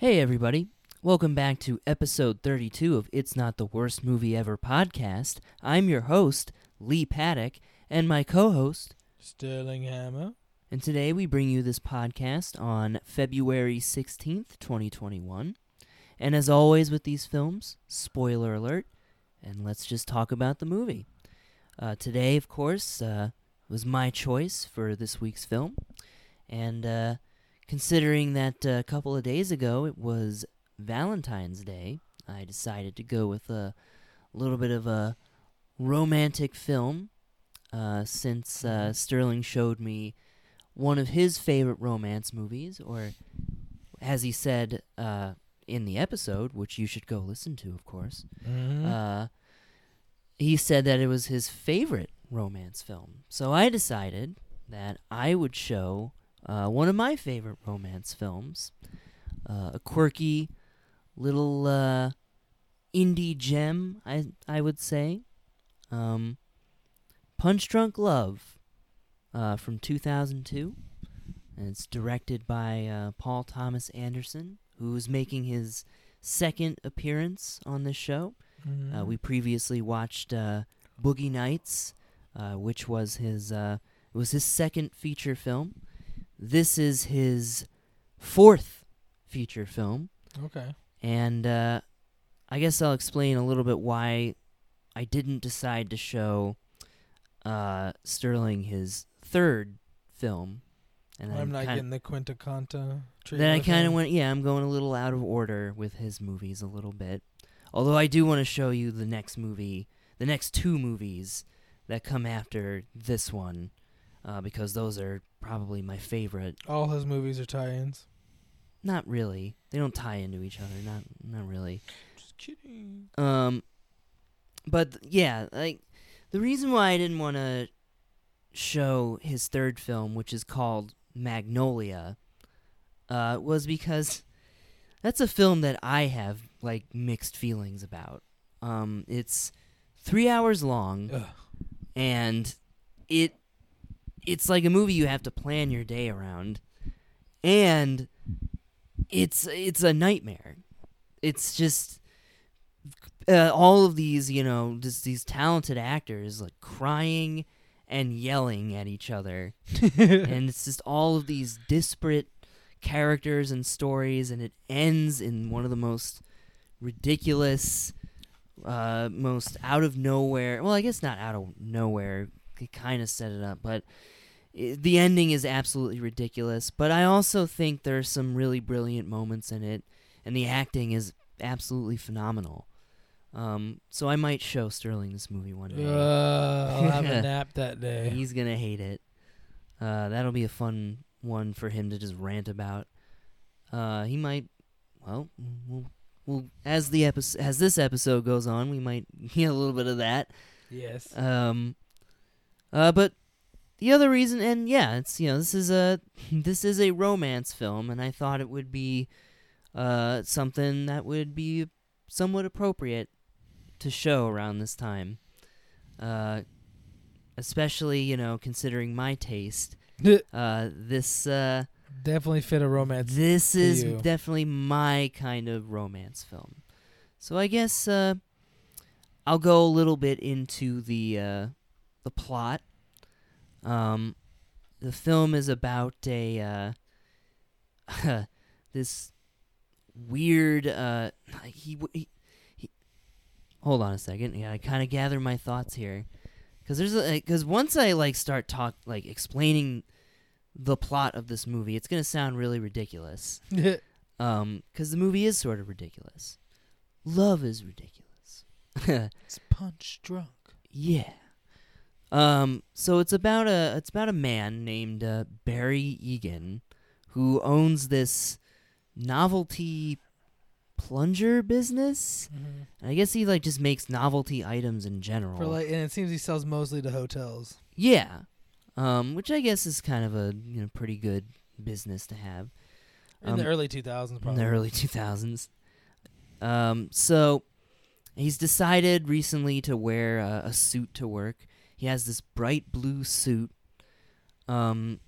Hey, everybody. Welcome back to episode 32 of It's Not the Worst Movie Ever podcast. I'm your host, Lee Paddock, and my co host. Sterling Hammer. And today we bring you this podcast on February 16th, 2021. And as always with these films, spoiler alert, and let's just talk about the movie. Uh, today, of course, uh, was my choice for this week's film. And uh, considering that uh, a couple of days ago it was Valentine's Day, I decided to go with a little bit of a romantic film uh, since uh, Sterling showed me one of his favorite romance movies, or as he said uh, in the episode, which you should go listen to, of course. Mm-hmm. Uh, he said that it was his favorite romance film. So I decided that I would show uh, one of my favorite romance films, uh, a quirky little uh, indie gem, I I would say, um, Punch Drunk Love, uh, from 2002, and it's directed by uh, Paul Thomas Anderson, who is making his second appearance on this show. Mm-hmm. Uh, we previously watched uh, Boogie Nights, uh, which was his uh, it was his second feature film. This is his fourth feature film, okay. and uh, I guess I'll explain a little bit why I didn't decide to show uh, Sterling his third film. And I'm not getting the Quinta Conta treatment. then I kind of went, yeah, I'm going a little out of order with his movies a little bit. Although I do want to show you the next movie, the next two movies that come after this one, uh, because those are probably my favorite. All his movies are tie-ins. Not really; they don't tie into each other. Not, not really. Just kidding. Um, but th- yeah, like the reason why I didn't want to show his third film, which is called Magnolia, uh, was because that's a film that I have like mixed feelings about. Um, it's three hours long, Ugh. and it it's like a movie you have to plan your day around, and it's it's a nightmare. It's just uh, all of these, you know, just these talented actors like crying and yelling at each other, and it's just all of these disparate characters and stories, and it ends in one of the most ridiculous, uh, most out of nowhere. Well, I guess not out of nowhere. Kind of set it up, but i the ending is absolutely ridiculous. But I also think there are some really brilliant moments in it, and the acting is absolutely phenomenal. Um, so I might show Sterling this movie one day. Uh, I'll have a nap that day. He's gonna hate it. Uh, that'll be a fun one for him to just rant about. Uh, he might. Well, we'll, we'll as the episode as this episode goes on, we might get a little bit of that. Yes. Um, uh, but the other reason, and yeah, it's you know this is a this is a romance film, and I thought it would be uh something that would be somewhat appropriate to show around this time. Uh, especially you know considering my taste. Uh, this uh Definitely fit a romance. this is you. definitely my kind of romance film. So I guess uh, I'll go a little bit into the uh, the plot. Um, the film is about a uh, this weird. Uh, he, he he. Hold on a second. Yeah, I kind of gather my thoughts here, because there's because once I like start talk like explaining the plot of this movie, it's gonna sound really ridiculous. Um, because the movie is sort of ridiculous. Love is ridiculous. it's punch drunk. yeah. Um, so it's about a it's about a man named uh, Barry Egan who owns this novelty plunger business. And I guess he like just makes novelty items in general. For like, and it seems he sells mostly to hotels. yeah. Um, which I guess is kind of a you know pretty good business to have. In Um, the early 2000s, in probably. the early 2000s. Um, so he's decided recently to wear a, a suit to work. He has this bright blue suit um,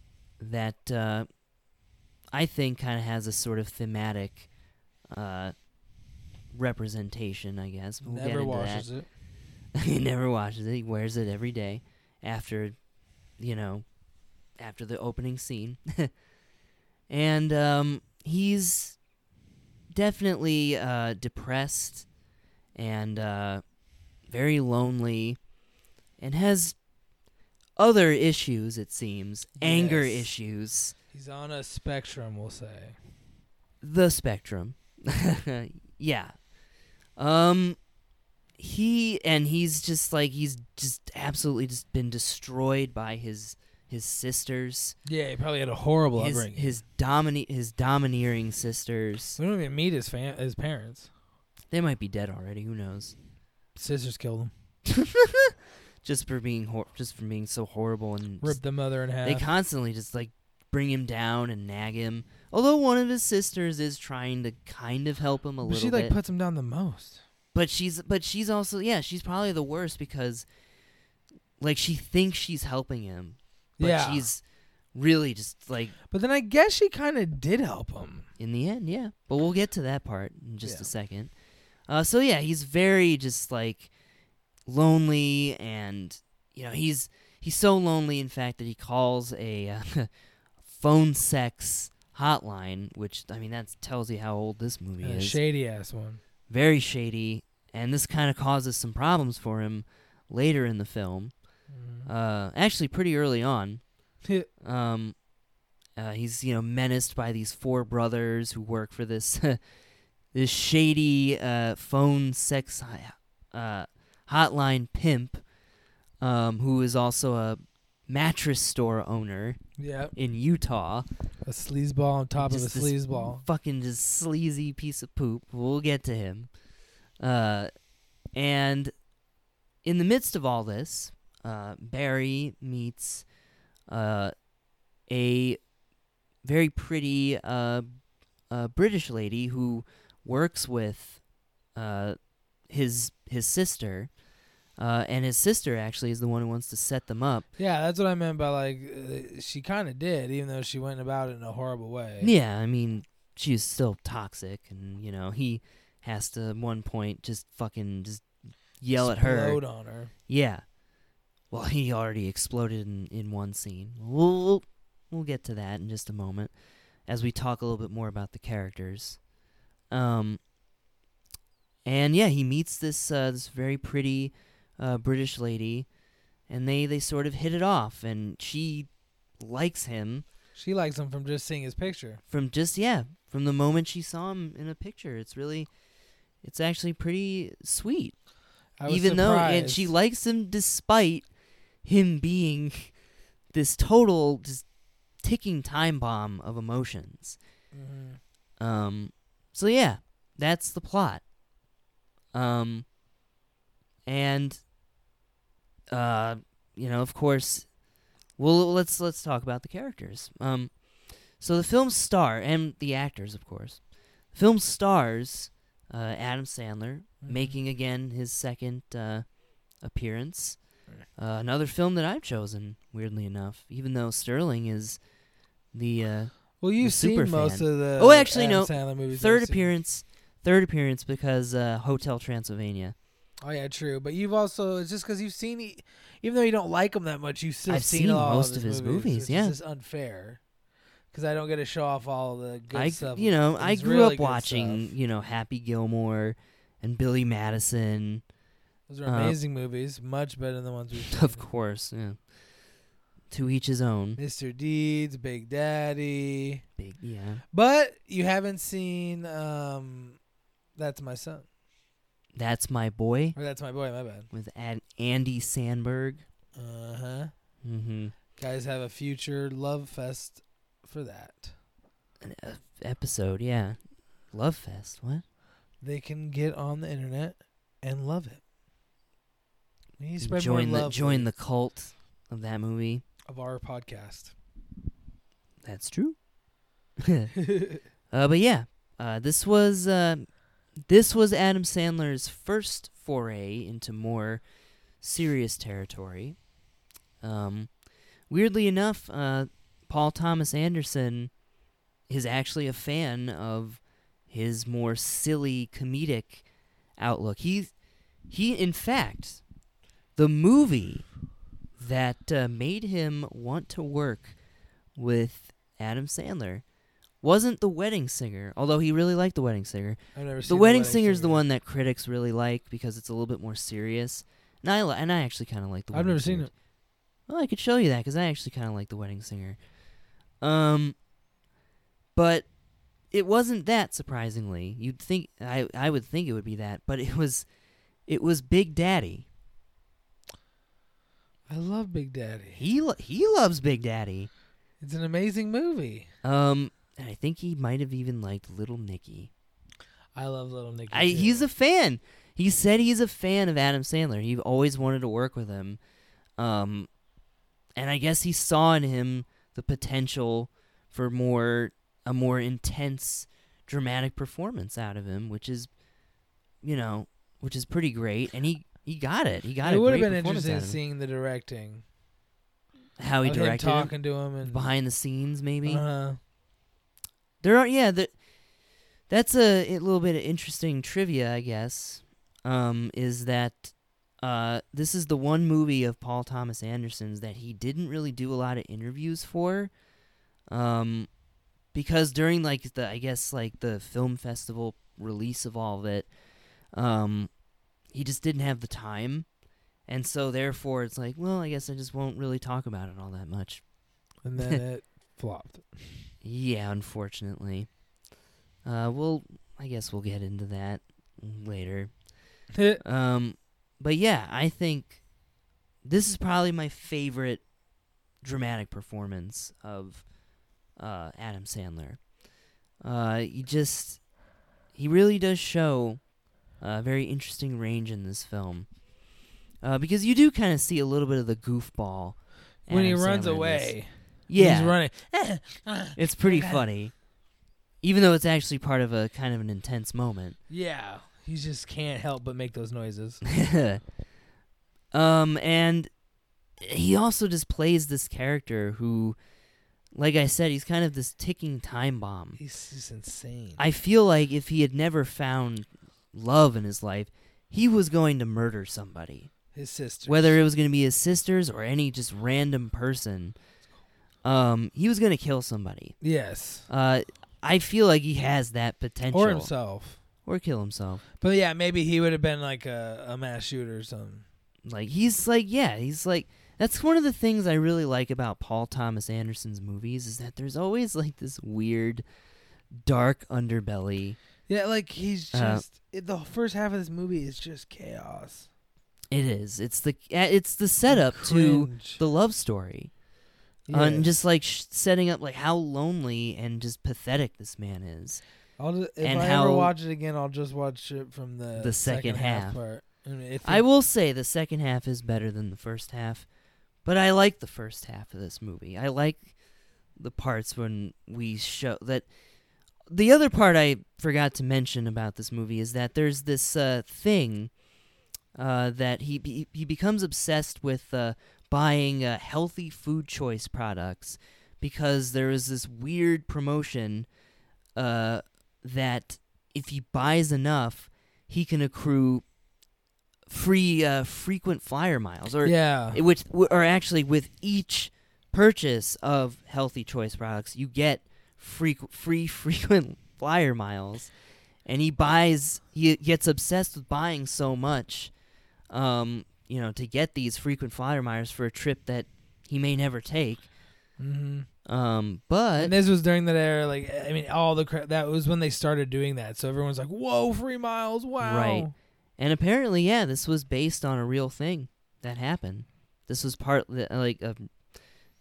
that uh, I think kind of has a sort of thematic uh, representation, I guess. We'll Never washes that. it. he never washes it. He wears it every day after, you know, after the opening scene. and um, he's definitely uh, depressed and uh, very lonely and has other issues, it seems. Anger issues. He's on a spectrum, we'll say. the spectrum. yeah. Um he and he's just like he's just absolutely just been destroyed by his his sisters. Yeah, he probably had a horrible His upbringing. his domini- his domineering sisters. we don't even meet his fam- his parents. They might be dead already, who knows. Sisters killed him. Just for being hor- just for being so horrible and rip the mother in half. they constantly just like bring him down and nag him. Although one of his sisters is trying to kind of help him a but little she like puts him down the most. but she's but she's also yeah she's probably the worst because like she thinks she's helping him but yeah. she's really just like but then I guess she kind of did help him. in the end yeah but we'll get to that part in just Yeah. a second uh so yeah he's very just like lonely and you know he's he's so lonely in fact that he calls a uh, phone sex hotline which i mean that tells you how old this movie a is shady ass one. very shady, and this kind of causes some problems for him later in the film. Mhm. Uh, actually, pretty early on. Um, uh, he's you know menaced by these four brothers who work for this this shady uh, phone sex hi- uh, hotline pimp, um, who is also a mattress store owner yeah, in Utah. a sleazeball on top Just of a sleazeball. Fucking just sleazy piece of poop. We'll get to him. Uh, and in the midst of all this, uh, Barry meets uh, a very pretty uh, uh, British lady who works with uh, his his sister. Uh, and his sister actually is the one who wants to set them up. Yeah, that's what I meant by like uh, she kind of did, even though she went about it in a horrible way. Yeah, I mean, she's still toxic, and you know he has to at one point just fucking just yell at her. Explode on her. Yeah. Well, he already exploded in, in one scene. We'll, we'll we'll get to that in just a moment as we talk a little bit more about the characters. Um. And yeah, he meets this uh, this very pretty uh, British lady, and they they sort of hit it off, and she likes him. She likes him from just seeing his picture. from just yeah from the moment she saw him in a picture. It's really it's actually pretty sweet. Even though and she likes him despite him being this total just ticking time bomb of emotions. Mhm. um so yeah that's the plot. Um and uh you know of course well let's let's talk about the characters um so the film star and the actors of course the film stars uh, adam sandler Mhm. making again his second uh, appearance uh, another film that i've chosen weirdly enough even though sterling is the uh, Well, you've super seen most fan. of the Oh, actually, Adam no. Sandler movies. third seen. appearance third appearance because uh, hotel transylvania Oh yeah, true. But you've also it's just because you've seen, even though you don't like him that much, you've still I've seen, seen most of his movies, which yeah. is unfair. Because I don't get to show off all the good I, stuff. you know, I grew really up watching, stuff. you know, Happy Gilmore and Billy Madison. Those are uh, amazing movies, much better than the ones we've seen. Of course, yeah. To each his own. Mr. Deeds, Big Daddy. Big, yeah. But you haven't seen um, That's My Son. That's my boy Or That's My Boy, my bad. with Ad- Andy Samberg. Uh huh. Mm-hmm. Guys have a future love fest for that. An episode, yeah. Love Fest. What? They can get on the internet and love it. We need to spread join more the love join the cult of that movie. of our podcast. That's true. Uh, but yeah, uh, this was uh, this was Adam Sandler's first foray into more serious territory. Um, weirdly enough, uh, Paul Thomas Anderson is actually a fan of his more silly comedic outlook. He he in fact the movie that uh, made him want to work with Adam Sandler wasn't The Wedding Singer, although he really liked The Wedding Singer. I've never seen The Wedding Singer is the one that critics really like because it's a little bit more serious. And I li- and I actually kind of like the. I've Wedding never seen Singer. it. Well, I could show you that because I actually kind of like the Wedding Singer. Um, but it wasn't that surprisingly. You'd think I I would think it would be that, but it was, it was Big Daddy. I love Big Daddy. He lo- he loves Big Daddy. It's an amazing movie. Um, and I think he might have even liked Little Nicky. I love Little Nicky. I, too. he's a fan. He said he's a fan of Adam Sandler. He always wanted to work with him. Um, and I guess he saw in him the potential for more a more intense dramatic performance out of him, which is, you know, which is pretty great. And he he got it. He got it It would have been interesting out of him. seeing the directing. how he directed him, talking to him and behind the scenes, maybe. Uh, There are yeah, the, that's a, a little bit of interesting trivia, I guess. Um, is that uh, this is the one movie of Paul Thomas Anderson's that he didn't really do a lot of interviews for, um, because during like the I guess like the film festival release of all of it, um, he just didn't have the time, and so therefore it's like, well, I guess I just won't really talk about it all that much. and then it flopped. Yeah, unfortunately. Uh, we'll. I guess we'll get into that later. Um, but yeah, I think this is probably my favorite dramatic performance of uh, Adam Sandler. Uh, he just he really does show a very interesting range in this film. Uh, because you do kind of see a little bit of the goofball when he runs Sandler away, Yeah, he's running. it's pretty funny. Even though it's actually part of a kind of an intense moment. yeah, he just can't help but make those noises. um, and he also just plays this character who, like I said, he's kind of this ticking time bomb. He's insane. I feel like if he had never found love in his life, he was going to murder somebody. His sister. Whether it was going to be his sisters or any just random person, um, he was going to kill somebody. yes, Uh, I feel like he has that potential. or himself. Or kill himself. But yeah, maybe he would have been like a, a mass shooter or something. Like he's like yeah, he's like that's one of the things I really like about Paul Thomas Anderson's movies is that there's always like this weird dark underbelly. Yeah, like he's Uh, just it, the first half of this movie is just chaos. It is. It's the uh, it's the setup to the love story. Uh, and just like sh- setting up like how lonely and just pathetic this man is. I'll just, if and I how- ever watch it again, I'll just watch it from the The second half. part. I, mean, if I will say the second half is better than the first half, but I like the first half of this movie. I like the parts when we show that. The other part I forgot to mention about this movie is that there's this uh, thing uh, that he be- he becomes obsessed with uh, buying uh, healthy food choice products because there is this weird promotion uh, that if he buys enough, he can accrue free uh, frequent flyer miles, or yeah, which or actually with each purchase of healthy choice products, you get free free frequent flyer miles, and he buys he gets obsessed with buying so much, um, you know, to get these frequent flyer miles for a trip that he may never take. hmm Um, but and this was during that era. Like, I mean, all the cra- that was when they started doing that. So everyone's like, "Whoa, free miles! Wow!" Right. And apparently, yeah, this was based on a real thing that happened. This was part like, uh,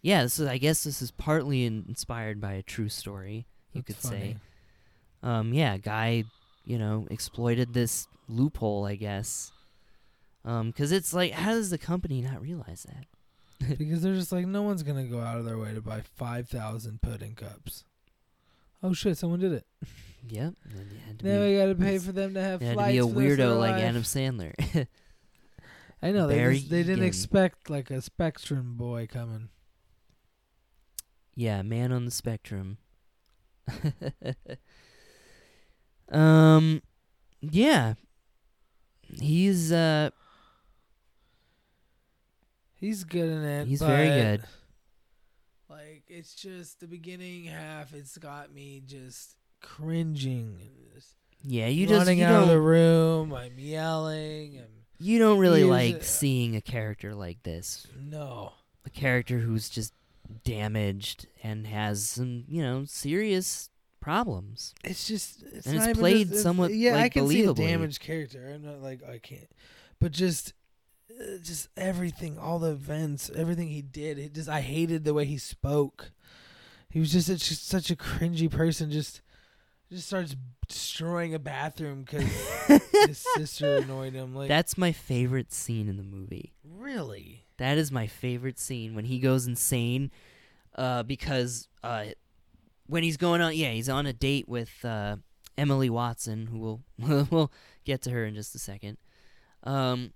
yeah, this is. I guess this is partly in, inspired by a true story. You That's could say. Um, yeah, guy, you know, exploited this loophole. I guess. Um, because it's like, how does the company not realize that? because they're just like, no one's gonna go out of their way to buy five thousand pudding cups. Oh shit! Someone did it. Yep. and you had to Now be, we gotta pay for them to have had to be a for the rest of weirdo like life. Adam Sandler. I know they just, they didn't expect like a Spectrum boy coming. Yeah, man on the spectrum. Um, yeah, he's uh He's good in it. He's very good. Like it's just the beginning half. It's got me just cringing. just yeah you just running out of the room. I'm yelling. I'm you don't really like seeing a character like this, no. a character who's just damaged and has some you know serious problems. It's just it's And it's not played just- it's- somewhat, Yeah, I like, can see a damaged character. I'm not like I can't, but just. Uh, Just everything, all the events, everything he did. It just I hated the way he spoke. He was just, such- just such a cringy person. Just, just starts destroying a bathroom because his sister annoyed him. Like That's my favorite scene in the movie. really. That is my favorite scene when he goes insane, uh, because uh, when he's going on, yeah, he's on a date with uh, Emily Watson, who will we'll get to her in just a second. Um,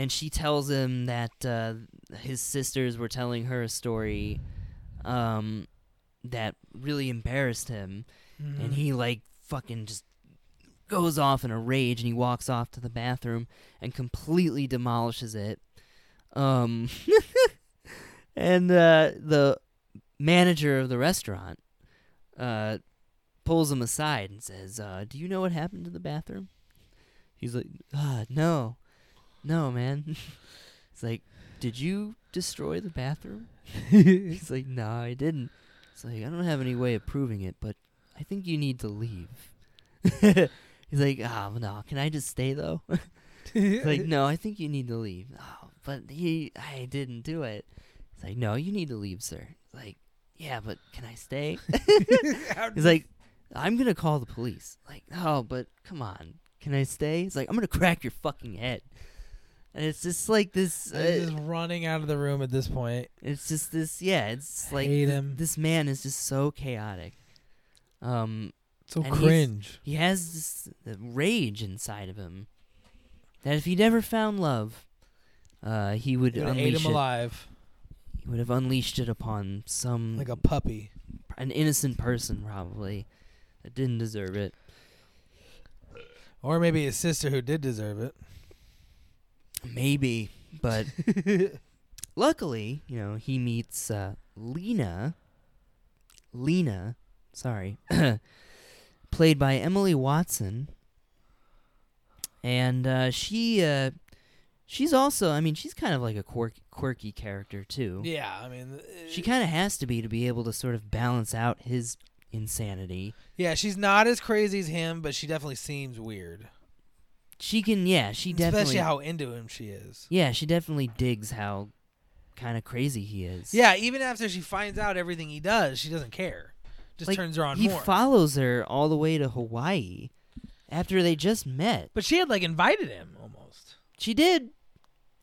and she tells him that uh, his sisters were telling her a story, um, that really embarrassed him, Mm-hmm. and he like fucking just goes off in a rage and he walks off to the bathroom and completely demolishes it. Um and uh the manager of the restaurant uh pulls him aside and says uh do you know what happened to the bathroom? He's like ah no no man it's like did you destroy the bathroom he's like no i didn't it's like i don't have any way of proving it but i think you need to leave he's like ah, oh no can i just stay though It's like, no, I think you need to leave. Oh, but he, I didn't do it. It's like, no, you need to leave, sir. It's like, yeah, but can I stay? He's like, I'm gonna call the police. Like, oh, but come on, can I stay? He's like, I'm gonna crack your fucking head. And it's just like this. He's Uh, just running out of the room at this point. it's just this. Yeah, it's like Hate th- this man is just so chaotic. Um, So cringe. he has this uh, rage inside of him that if he never found love, uh, he would It unleash him it. alive He would have unleashed it upon some like a puppy. an innocent person probably that didn't deserve it. Or maybe his sister who did deserve it. Maybe, but luckily, you know, he meets uh, Lena. Lena, sorry, played by Emily Watson, and uh, she uh, she's also, I mean, she's kind of like a quirky, quirky character too. Yeah, I mean, uh, She kind of has to be to be able to sort of balance out his insanity. yeah, she's not as crazy as him, but she definitely seems weird. She can, yeah, she definitely, Especially how into him she is. yeah, she definitely digs how kind of crazy he is. Yeah, even after she finds out everything he does, she doesn't care. Just Like, turns her on he more. follows her all the way to Hawaii after they just met. but she had like invited him almost. She did,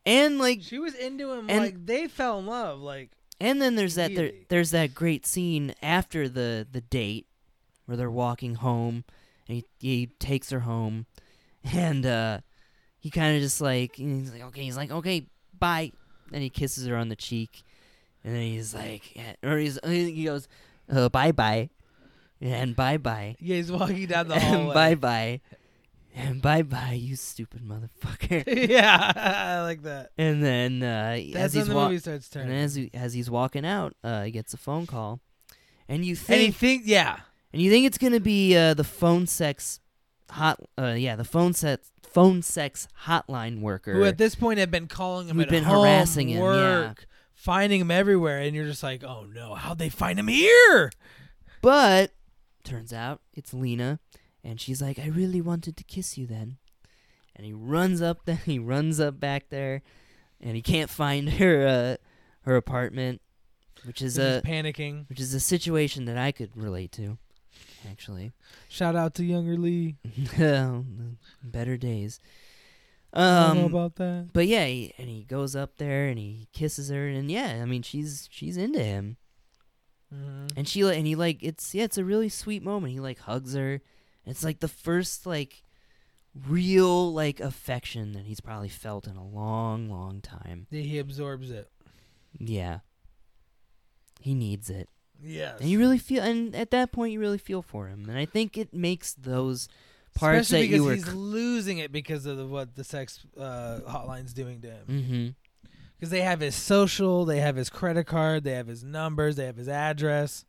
and like, She was into him And- like they fell in love. Like and then there's that there, there's that great scene after the the date where they're walking home, and he he takes her home, and uh, he kind of just like he's like okay, he's like okay, bye, and he kisses her on the cheek, and then he's like, yeah, or he's he goes, uh, bye bye, and bye bye. yeah, he's walking down the and hallway. bye bye. And bye bye, you stupid motherfucker. yeah, I like that. and then uh, as he's the wa- movie starts turning. then as he, as he's walking out, uh, he gets a phone call, and you and think think, yeah, and you think it's gonna be uh, the phone sex hot, uh, yeah, the phone sex phone sex hotline worker. who at this point had been calling him at been home, harassing him, yeah. work, finding him everywhere, and you're just like, oh no, how'd they find him here? But turns out it's Lena, and she's like, "I really wanted to kiss you then." And he runs up there. He runs up back there, and he can't find her uh, her apartment, which is a panicking. which is a situation that I could relate to, actually. Shout out to Younger Lee. Better days. I don't know Um, about that. but yeah, he, and he goes up there and he kisses her, and yeah, I mean she's she's into him. Mhm. And she and he like it's yeah, it's a really sweet moment. He like hugs her. It's like the first like real like affection that he's probably felt in a long, long time. Yeah, he absorbs it. Yeah. He needs it. Yes. And you really feel and at that point you really feel for him. And I think it makes those parts Especially that you were. he's losing it because of the, what the sex uh, hotline's doing to him. mm-hmm. Because they have his social, they have his credit card, they have his numbers, they have his address,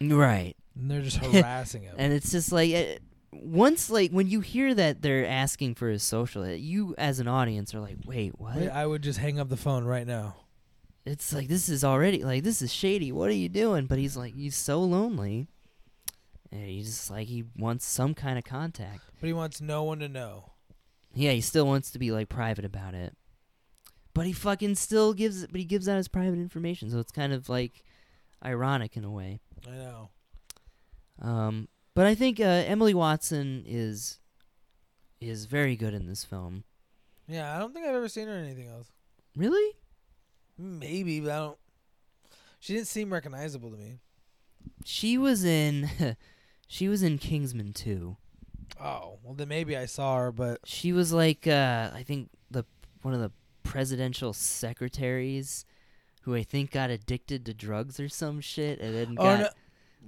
Right. and they're just harassing him. And it's just like uh, once like when you hear that they're asking for his social, uh, you as an audience are like, "Wait, what?" Wait, I would just hang up the phone right now. It's like this is already like this is shady. What are you doing? But he's like he's so lonely. And he's just like he wants some kind of contact. But he wants no one to know. Yeah, he still wants to be like private about it. But he fucking still gives but he gives out his private information, so it's kind of like ironic in a way. I know. Um but I think uh, Emily Watson is is very good in this film. Yeah, I don't think I've ever seen her in anything else. Really? Maybe, but I don't. She didn't seem recognizable to me. She was in she was in Kingsman too. Oh, well then maybe I saw her, but She was like uh I think the one of the presidential secretaries who I think got addicted to drugs or some shit and then oh got no,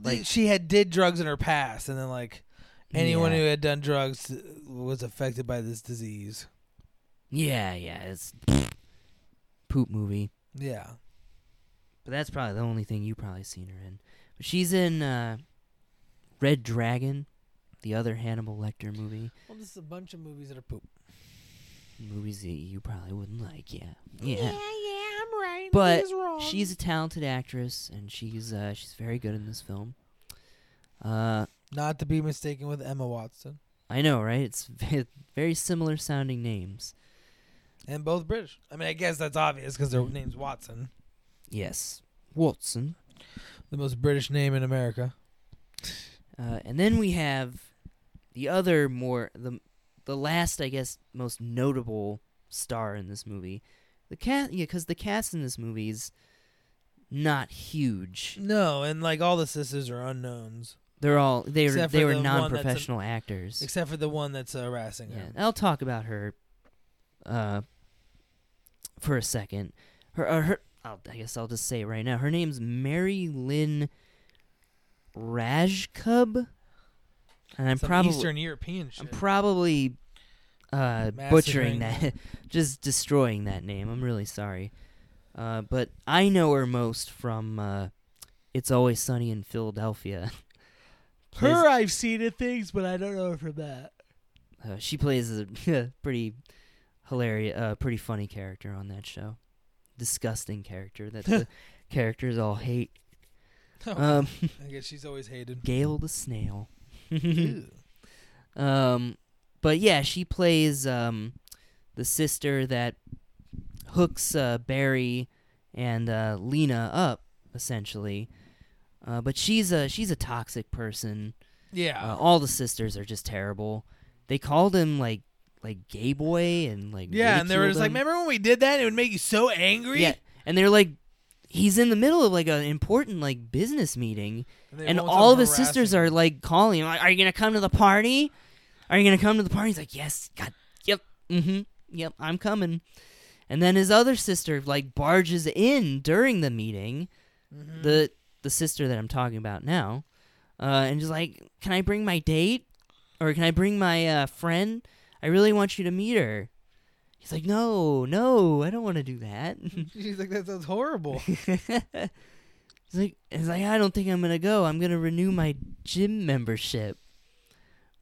like- she had did drugs in her past, and then like anyone yeah. who had done drugs was affected by this disease. Yeah, yeah, it's poop movie. Yeah, But that's probably the only thing you probably seen her in. But she's in uh Red Dragon, the other Hannibal Lecter movie. well, this is a bunch of movies that are poop. Movies that you probably wouldn't like, yeah. Yeah. yeah, yeah, I'm right. But. She's a talented actress and she's uh she's very good in this film. Uh not to be mistaken with Emma Watson, I know, right? It's very similar sounding names. And both British. I mean, I guess that's obvious because their name's Watson, Yes. Watson. the most British name in America. Uh, and then we have the other more the the last I guess most notable star in this movie. The cast yeah, cuz the cast in this movie is not huge. No, and like all the sisters are unknowns, They're all they were Except they were the one that's a- non-professional actors. except for the one that's uh, harassing Yeah, her. I'll talk about her uh, for a second. Her, uh, her I'll, I guess I'll just say it right now. Her name's Mary Lynn Rajskub, and I'm Some probably Eastern European I'm probably uh, butchering that, just destroying that name. I'm really sorry, uh, but I know her most from uh, "It's Always Sunny in Philadelphia." Her I've seen in things, but I don't know her from that. Uh, she plays a pretty hilarious, uh, pretty funny character on that show. Disgusting character that the characters all hate. Um, I guess she's always hated. Gail the snail. Um, but yeah, she plays um the sister that hooks uh, Barry and uh, Lena up essentially. Uh, but she's a she's a toxic person. yeah. Uh, all the sisters are just terrible. They called him like like gay boy and like yeah, and they were just like, him. remember when we did that? It would make you so angry. yeah, and they're like, he's in the middle of like an important like business meeting, they and all of his sisters are like calling him, like, "Are you gonna come to the party? Are you gonna come to the party?" He's like, "Yes, God, yep, mm-hmm, yep, I'm coming." And then his other sister like barges in during the meeting, Mhm. the the sister that I'm talking about now, uh, and just like, "Can I bring my date, or can I bring my uh, friend? I really want you to meet her." He's like, "No, no, I don't want to do that." She's like, that sounds horrible. he's like, he's like, I don't think I'm gonna go. I'm gonna renew my gym membership,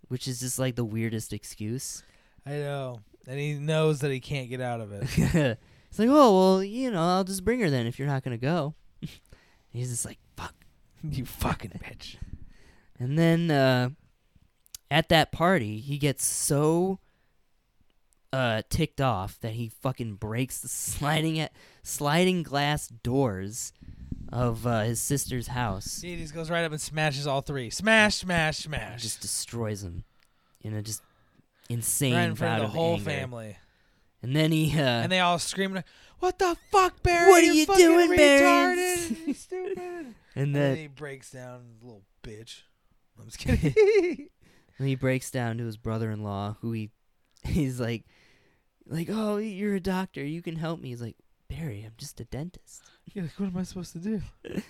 which is just like the weirdest excuse. I know, and he knows that he can't get out of it. he's like, oh well, you know, I'll just bring her then if you're not gonna go. he's just like, fuck. you fucking bitch. And then uh, at that party, he gets so uh, ticked off that he fucking breaks the sliding at sliding glass doors of uh, his sister's house. He just goes right up and smashes all three. Smash, smash, smash. just destroys him in a just insane right in front of the whole anger. family. And then he uh, and they all screaming, "What the fuck, Barry? What are you doing, Barry?" You stupid." and And then then he breaks down, little bitch. I'm just kidding. and he breaks down to his brother-in-law, who he he's like, like, oh, you're a doctor, you can help me. He's like, Barry, I'm just a dentist. You're like, what am I supposed to do?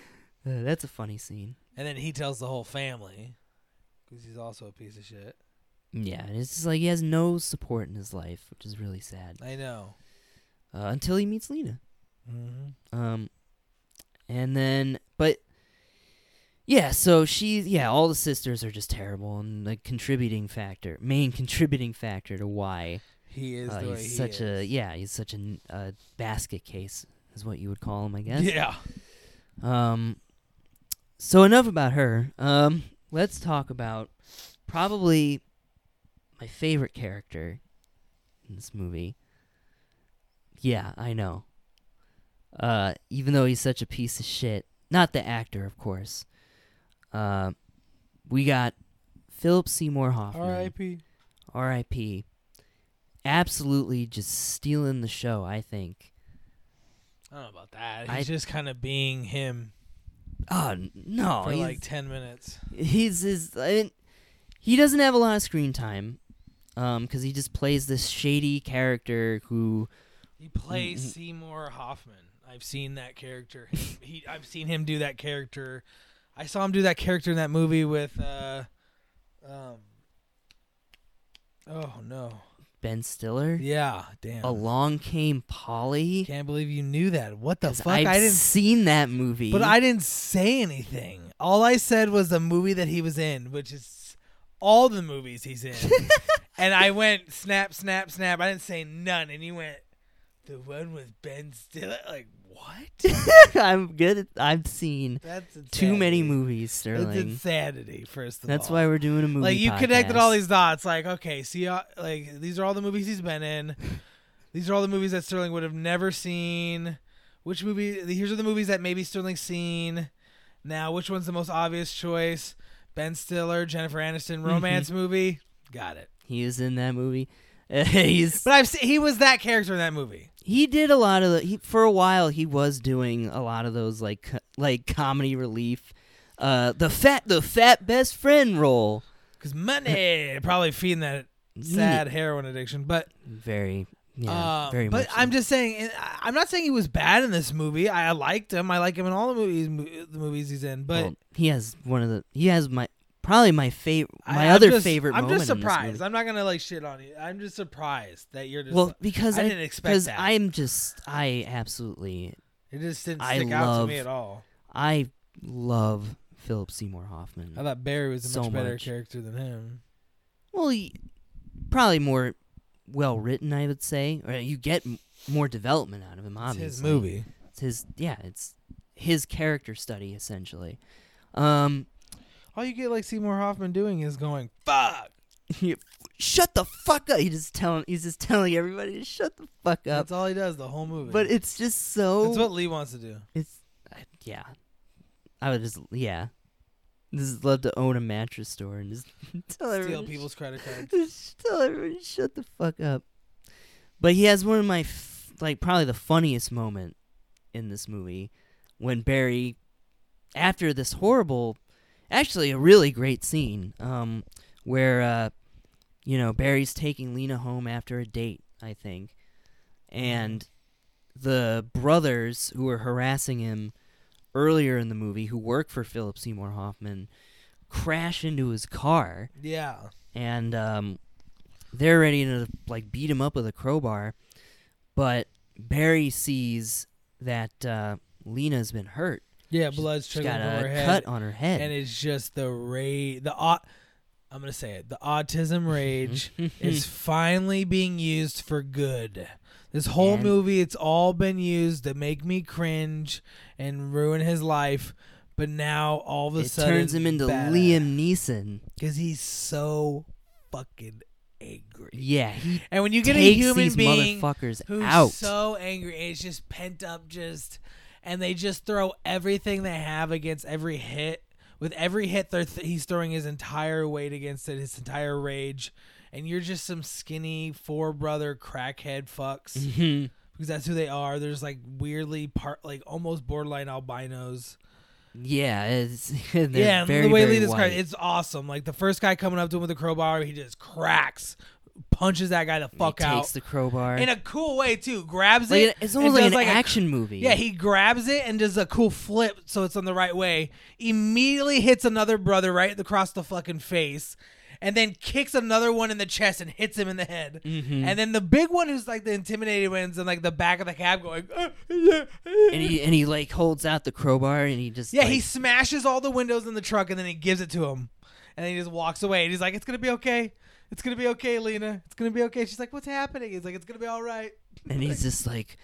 Uh, that's a funny scene. And then he tells the whole family, because he's also a piece of shit. Yeah, and it's just like he has no support in his life, which is really sad. I know. Uh, until he meets Lena. Mm-hmm. Um, and then, but yeah, so she, yeah, all the sisters are just terrible, and the contributing factor, main contributing factor to why He is uh, he's he such a yeah, he's such a a basket case is what you would call him, I guess. Yeah. Um, so enough about her. Um, let's talk about probably my favorite character in this movie. Yeah, I know. Uh, even though he's such a piece of shit, not the actor, of course. Uh, we got Philip Seymour Hoffman. R.I.P. R.I.P. Absolutely just stealing the show. I think. I don't know about that. I- He's just kind of being him Oh no! for like ten minutes. he's his I mean, he doesn't have a lot of screen time um cuz he just plays this shady character who He plays. Seymour Hoffman. I've seen that character. He, I've seen him do that character. I saw him do that character in that movie with. Uh, um. Oh no! Ben Stiller Yeah, damn. along came Polly Can't believe you knew that. What the fuck? I've I didn't. seen that movie But I didn't say anything. All I said was the movie that he was in, which is all the movies he's in. and I went snap, snap, snap. I didn't say none, and you went the one with Ben Stiller. Like what? I'm good at, I've seen That's too many movies That's Sterling insanity. First of that's all, why we're doing a movie like you connected all these dots. Like okay, see, uh, like these are all the movies he's been in. These are all the movies that Sterling would have never seen. Which movie? Here's are the movies that maybe Sterling's seen. Now, which one's the most obvious choice? Ben Stiller, Jennifer Aniston, romance movie. Got it. he is in that movie he's But I've seen, he was that character in that movie. He did a lot of the, he for a while he was doing a lot of those like co- like comedy relief uh the fat the fat best friend role Cause money probably feeding that sad heroin addiction. But very yeah uh, very but much I'm just saying. I- I'm not saying he was bad in this movie. I, I liked him. I like him in all the movies mo- the movies he's in. But Well, he has one of the he has my probably my favorite my I'm other just- favorite I'm just surprised. I'm not gonna like shit on you. I'm just surprised that you're just. well because I I, didn't expect because that. I'm just I absolutely it just didn't I stick out to me at all. I love Philip Seymour Hoffman. I thought Barry was a So much better much. character than him. Well, he, probably more well written, I would say. Or you get m- more development out of him. It's Obviously, his movie. It's his yeah. It's his character study essentially. Um, All you get like Seymour Hoffman doing is going fuck. shut the fuck up. He just telling he's just telling everybody to shut the fuck up. That's all he does the whole movie. But it's just so. that's what Lee wants to do. It's I, yeah. I would just yeah. Just love to own a mattress store and just tell Steal everyone people's credit cards. Just tell everybody to shut the fuck up. But he has one of my f- like probably the funniest moment in this movie when Barry, after this horrible, actually a really great scene, um, where uh, you know Barry's taking Lena home after a date, I think, and the brothers who were harassing him earlier in the movie, who work for Philip Seymour Hoffman, crash into his car Yeah. and um, they're ready to like beat him up with a crowbar. But Barry sees that uh, Lena's been hurt. Yeah, blood's She's trickling got from a her head. cut on her head. and it's just the rage the au- I'm gonna say it. The autism rage is finally being used for good. This whole And- movie, it's all been used to make me cringe and ruin his life. But now all of a it sudden, turns him into Liam Neeson. because he's so fucking angry. Yeah, he And when you get a takes human these being motherfuckers who's out. so angry, it's just pent up, just and they just throw everything they have against every hit. With every hit, they're th- he's throwing his entire weight against it, his entire rage, and you're just some skinny four brother crackhead fucks Mhm. because that's who they are. There's like weirdly part, like almost borderline albinos. yeah, it's, yeah, very, the way Lee described it's awesome. Like the first guy coming up to him with a crowbar, he just cracks, punches that guy the He fuck out takes the crowbar. in a cool way too. Grabs like, it. it's almost like an a- action movie. yeah, he grabs it and does a cool flip so it's on the right way. Immediately hits another brother right across the fucking face. and then kicks another one in the chest and hits him in the head. Mhm. And then the big one who's like the intimidated one's in like the back of the cab going, "Uh, yeah, uh." and he and he like holds out the crowbar and he just yeah, like, he smashes all the windows in the truck and then he gives it to him, and then he just walks away. And he's like, "It's gonna be okay. It's gonna be okay, Lena. It's gonna be okay." She's like, "What's happening?" He's like, "It's gonna be all right." and he's just like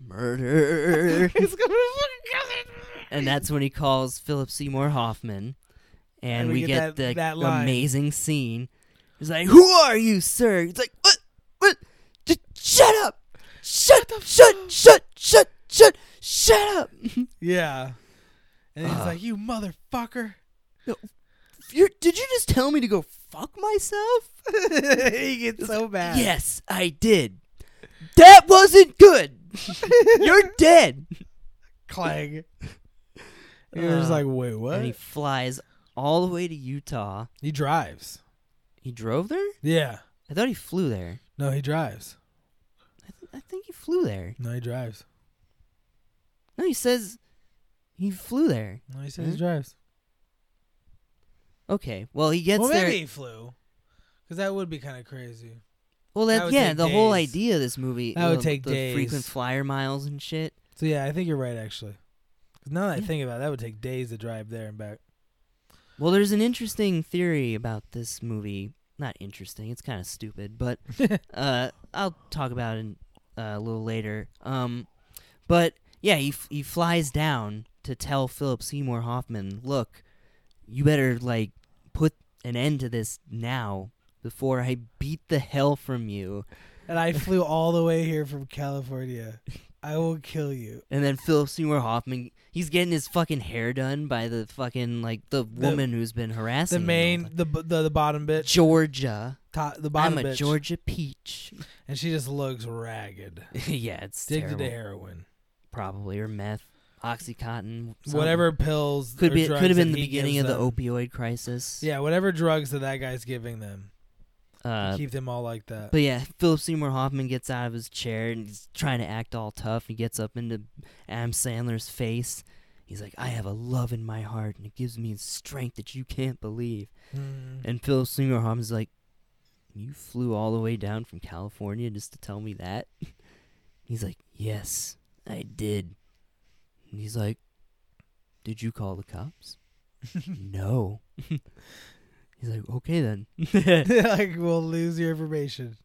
murder. It's gonna be fucking good. and that's when he calls Philip Seymour Hoffman, and, And we we, get get, that- the that amazing scene. He's like, "Who are you, sir?" He's like, "What? What? Just shut up! Shut! Up! Shut! Shut! Shut! Shut! Shut up! Yeah. And he's Uh. like, "You motherfucker." You're, did you just tell me to go fuck myself?" he gets so mad. Yes, I did. That wasn't good. You're dead. Clang. He was Uh, like, "Wait, what?" And he flies all the way to Utah. he drives. He drove there? Yeah. I thought he flew there. No, he drives. I, th- I think he flew there. No, he drives. No, he says he flew there. No, he says he drives. Okay. Well, he gets well, there. maybe he flew, because that would be kind of crazy. well, that that, would yeah, take the whole days. idea of this movie. That would take the days. frequent flyer miles and shit. So yeah, I think you're right actually. 'Cause now that I Yeah. think about it, that would take days to drive there and back. Well, there's an interesting theory about this movie. Not interesting. It's kind of stupid, but uh, I'll talk about it uh, a little later. Um, but yeah, he f- he flies down to tell Philip Seymour Hoffman, "Look, you better like put an end to this now before I beat the hell from you." and I flew all the way here from California. I will kill you. And then Philip Seymour Hoffman, he's getting his fucking hair done by the fucking like the, woman who's been harassing The main, the the, the bottom the- bitch, Georgia. top, the bottom I'm a bitch, Georgia peach. and she just looks ragged. yeah, it's Addicted terrible. to heroin, Probably or meth, oxycontin, whatever pills Could be drugs could have been the beginning of the them. opioid crisis. Yeah, whatever drugs that that guy's giving them Uh, keep them all like that. but yeah, Philip Seymour Hoffman gets out of his chair and he's trying to act all tough. He gets up into Adam Sandler's face. He's like, "I have a love in my heart, and it gives me strength that you can't believe." Mm. And Philip Seymour Hoffman's like, "You flew all the way down from California just to tell me that?" He's like, "Yes, I did." And he's like, "Did you call the cops?" no. he's like, "Okay then." and like we'll lose your information.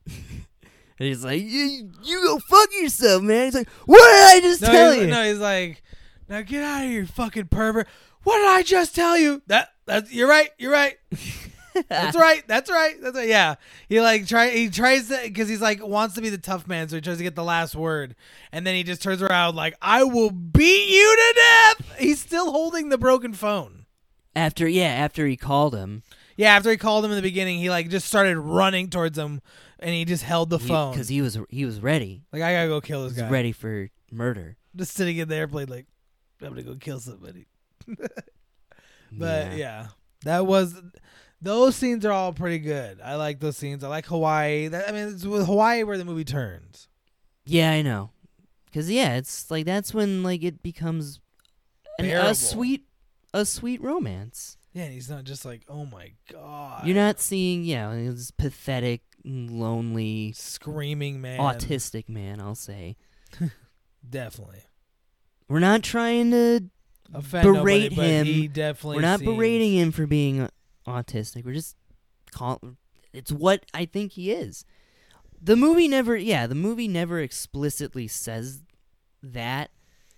he's like, "You, you go fuck yourself, man." He's like, "What did I just No, tell he's, you?" no, he's like, now get out of here, you fucking pervert. What did I just tell you? That that's you're right. You're right. That's right. That's right. That's right. Yeah. He like try. He tries to because he's like wants to be the tough man, so he tries to get the last word, and then he just turns around like, "I will beat you to death." He's still holding the broken phone. After yeah, after he called him, Yeah. After he called him in the beginning, he like just started running towards him, and he just held the phone. because he was he was ready. like I gotta go kill this He was guy. ready for murder. Just sitting in the airplane, like I'm gonna go kill somebody. But yeah. that was those scenes are all pretty good. I like those scenes. I like Hawaii. That, I mean, it's with Hawaii where the movie turns. Yeah, I know. Cause yeah, it's like that's when like it becomes an, a sweet, a sweet romance. Yeah, and he's not just like, oh my god, You're not seeing yeah this pathetic, lonely, screaming man. autistic man. I'll say definitely we're not trying to. offend nobody, Berate but him. He definitely. We're not seems- berating him for being autistic. We're just call. It's what I think he is. The movie never, yeah, the movie never explicitly says that.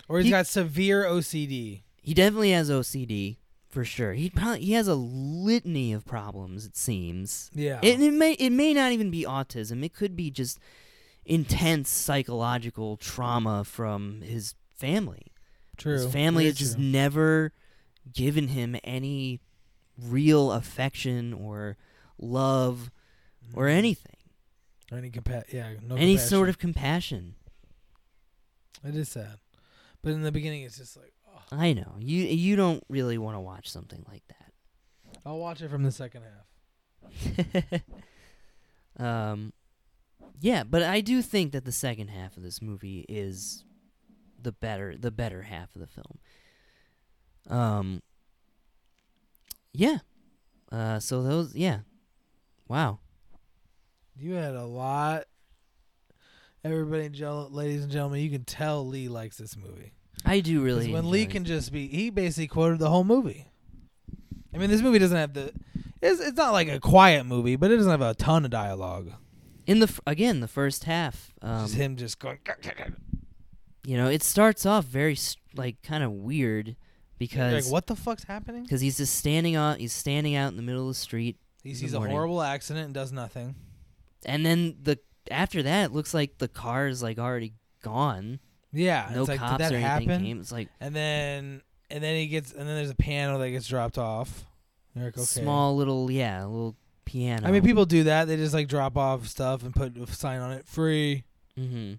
Or he's he- got severe OCD. He definitely has OCD for sure. He probably he has a litany of problems. It seems. Yeah, It, it may it may not even be autism. It could be just intense psychological trauma from his family. true. His family has just true. never given him any real affection or love or Mhm. anything. Any compa- yeah, no any compassion. sort of compassion. It is sad, but in the beginning, it's just like, oh, I know. You you don't really want to watch something like that. I'll watch it from the second half. um, yeah, but I do think that the second half of this movie is the better the better half of the film. Um. Yeah. Uh. So those. Yeah. Wow. You had a lot. Everybody, ladies and gentlemen, you can tell Lee likes this movie. I do really. when Lee can just be, he basically quoted the whole movie. I mean, this movie doesn't have the. It's, it's not like a quiet movie, but it doesn't have a ton of dialogue. in the again the first half, um, just him just going. you know, it starts off very like kind of weird Like, because what the fuck's happening? because he's just standing on he's standing out in the middle of the street, He sees a morning. horrible accident and does nothing. and then the after that it looks like the car is like already gone. Yeah, no it's like, cops that or anything happen? came. It's like And then, and then he gets, and then there's a piano that gets dropped off. You're like, okay. small little yeah, a little piano. I mean, people do that. They just like drop off stuff and put a sign on it, free. Mm-hmm.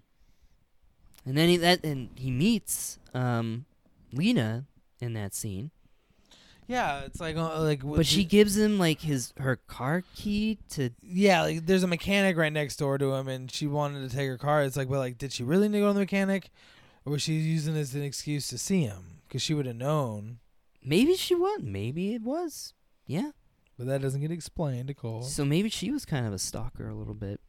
And then he that and he meets um, Lena in that scene, Yeah, it's like, uh, like. but she gives him like his her car key to. Yeah, like there's a mechanic right next door to him, and she wanted to take her car. It's like, but like, did she really need to go to the mechanic, or was she using this as an excuse to see him? Because she would have known, Maybe she was. Maybe it was. Yeah. but that doesn't get explained to Cole. So maybe she was kind of a stalker a little bit.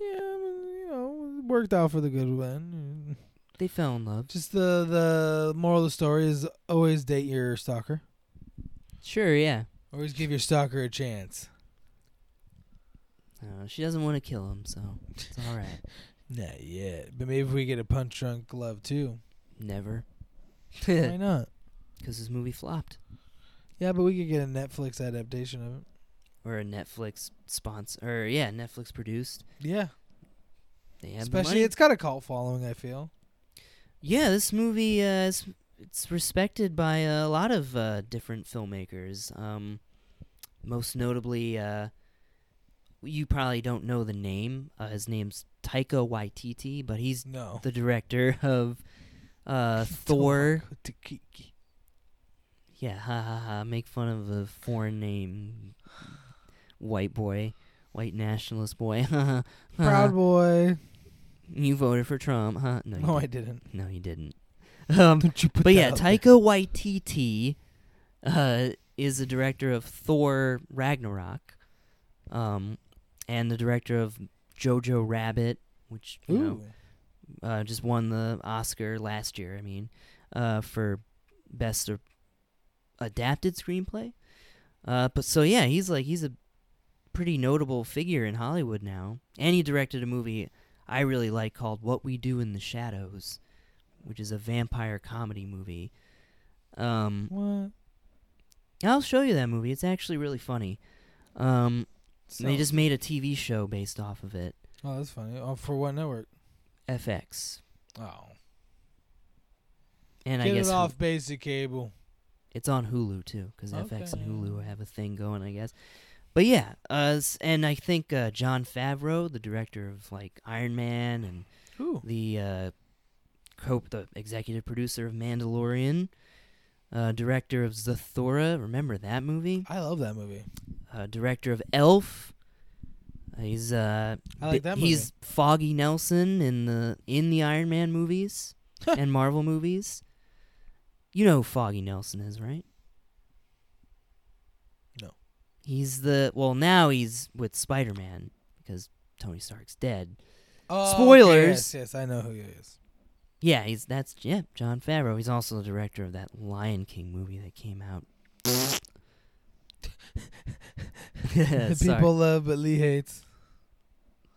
Yeah, I mean, you know, worked out for the good one. They fell in love. Just the the moral of the story is always date your stalker. Sure, yeah. Always give your stalker a chance. Uh, she doesn't want to kill him, so it's all right. Not yet, but maybe if we get a punch drunk love too. Never, Why not? because this movie flopped. Yeah, but we could get a Netflix adaptation of it. Or a Netflix sponsor, or yeah, Netflix produced. Yeah, They have the especially money. it's got a cult following. I feel. Yeah, this movie uh, is it's respected by a lot of uh, different filmmakers. Um, most notably, uh, you probably don't know the name. Uh, his name's Taika Waititi, but he's No. the director of uh, Thor. Yeah, ha ha ha. Make fun of a foreign name, white boy, white nationalist boy. Proud boy. You voted for Trump, huh? No, you No, I didn't. No, you didn't. Um, you but yeah. Taika Waititi uh, is the director of Thor Ragnarok, um, and the director of Jojo Rabbit, which you know, uh, just won the Oscar last year. I mean, uh, for best adapted screenplay. Uh, but so yeah, he's like he's a pretty notable figure in Hollywood now, and he directed a movie I really like called What We Do in the Shadows, which is a vampire comedy movie. Um, What? I'll show you that movie. It's actually really funny. Um, they just made a TV show based off of it. Oh, that's funny. Oh, for what network? FX. Oh. And Get I guess it off basic cable. it's on Hulu too, because FX and Hulu have a thing going, I guess. But yeah, uh, and I think uh, Jon Favreau, the director of like Iron Man and Ooh. the uh, co the executive producer of Mandalorian, uh, director of Zathura. Remember that movie? I love that movie. Uh, director of Elf. Uh, he's uh, I like bi- that movie. he's Foggy Nelson in the in the Iron Man movies and Marvel movies. You know who Foggy Nelson is, right? No. He's the well now he's with Spider Man because Tony Stark's dead. Oh, spoilers. Yes, yes, I know who he is. Yeah, he's that's yeah, Jon Favreau. He's also the director of that Lion King movie that came out. The People love, but Lee hates.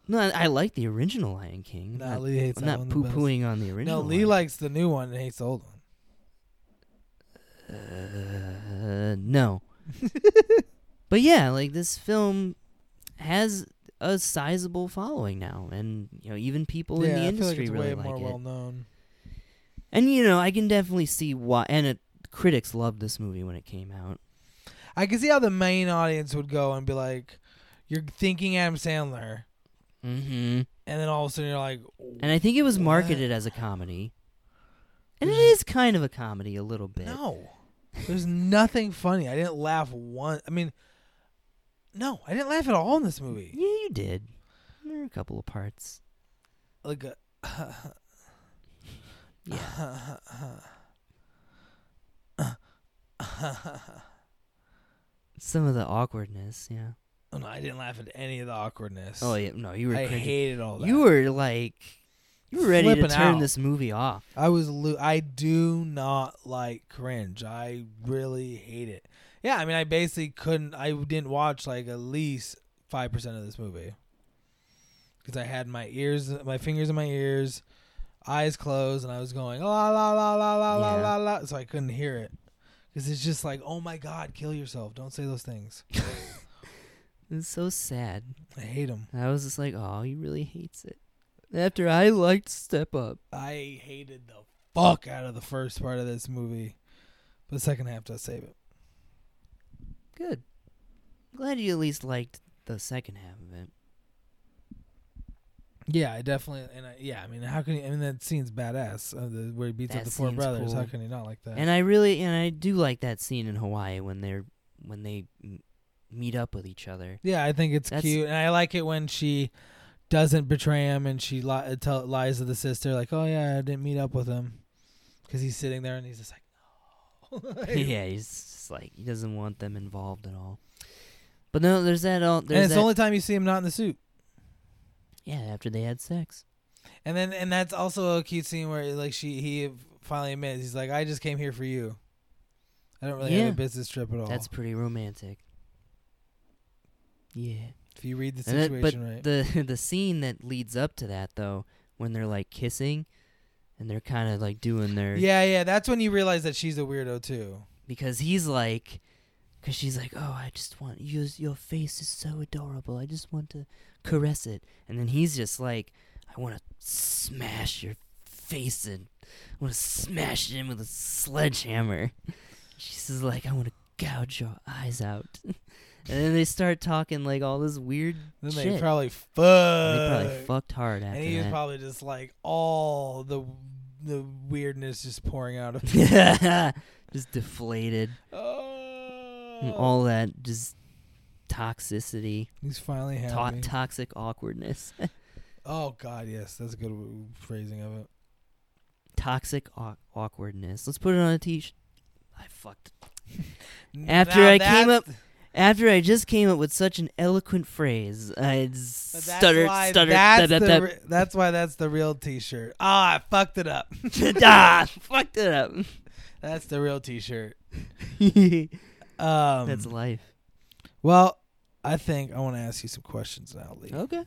No, I, I like the original Lion King. Nah, not, Lee hates I'm not poo pooing on the original. No, Lee one. likes the new one and hates the old one. Uh, no. but yeah, like this film has a sizable following now, and you know even people yeah, in the I like industry it's really way like more it. well known. And you know, I can definitely see why. And it, critics loved this movie when it came out. I can see how the main audience would go and be like, "You're thinking Adam Sandler," Mm-hmm. and then all of a sudden you're like, And I think it was What? marketed as a comedy, and it is kind of a comedy a little bit. "No, there's nothing funny." I didn't laugh one. I mean, no, I didn't laugh at all in this movie. Yeah, you did. There were a couple of parts. Like, uh, a, Yeah. Some of the awkwardness, yeah. Oh, no, I didn't laugh at any of the awkwardness. Oh yeah, no, you were I cringing. hated all that. You were like, you were ready to Flipping turn out. this movie off. I was. Lo- I do not like cringe. I really hate it. Yeah, I mean, I basically couldn't. I didn't watch like at least five percent of this movie because I had my ears, my fingers in my ears, eyes closed, and I was going la la la la la la la la, so I couldn't hear it. Because it's just like, oh my god, kill yourself! Don't say those things. It's so sad. I hate him. I was just like, oh, he really hates it. After I liked Step Up. I hated the fuck out of the first part of this movie, but the second half does save it. Good. Glad you at least liked the second half of it. Yeah, I definitely and I, yeah, I mean, how can you? I mean, that scene's badass. Uh, the, where he beats up the four scene's brothers. How can you not like that? And I really and I do like that scene in Hawaii when they're when they m- meet up with each other. yeah, I think it's That's- cute, and I like it when she doesn't betray him and she li- tell, lies to the sister like, "Oh yeah, I didn't meet up with him," because he's sitting there and he's just like, "No." yeah, he's just like he doesn't want them involved at all. But no, there's that. All and there's it's that, the only time you see him not in the suit. yeah. After they had sex. And then and that's also a cute scene where like she he finally admits he's like, "I just came here for you. I don't really have Yeah. a business trip at all." That's pretty romantic. Yeah. if you read the And that- but right. the the scene that leads up to that though, when they're like kissing, and they're kind of like doing their Yeah, yeah, that's when you realize that she's a weirdo too. because he's like, because she's like, oh, I just want your your face is so adorable. I just want to caress it, and then he's just like, I want to smash your face and I want to smash it in with a sledgehammer. She's like, I want to gouge your eyes out. and then they start talking like all this weird Then they shit. probably fuck. they probably fucked hard after and he was that. probably just like all the the weirdness just pouring out of him. just deflated. oh. And all that just toxicity, He's finally to- toxic awkwardness, oh God, yes, that's a good w- phrasing of it. toxic aw- awkwardness. Let's put it on a t-shirt. I fucked. After now I came up- After I just came up with such an eloquent phrase, I stuttered, why stuttered. That's, da- da- the da- re- that's why that's the real T-shirt. Ah, I fucked it up. ah, fucked it up. that's the real T-shirt. That's Um, life. well, I think I want to ask you some questions now, Lee. Okay.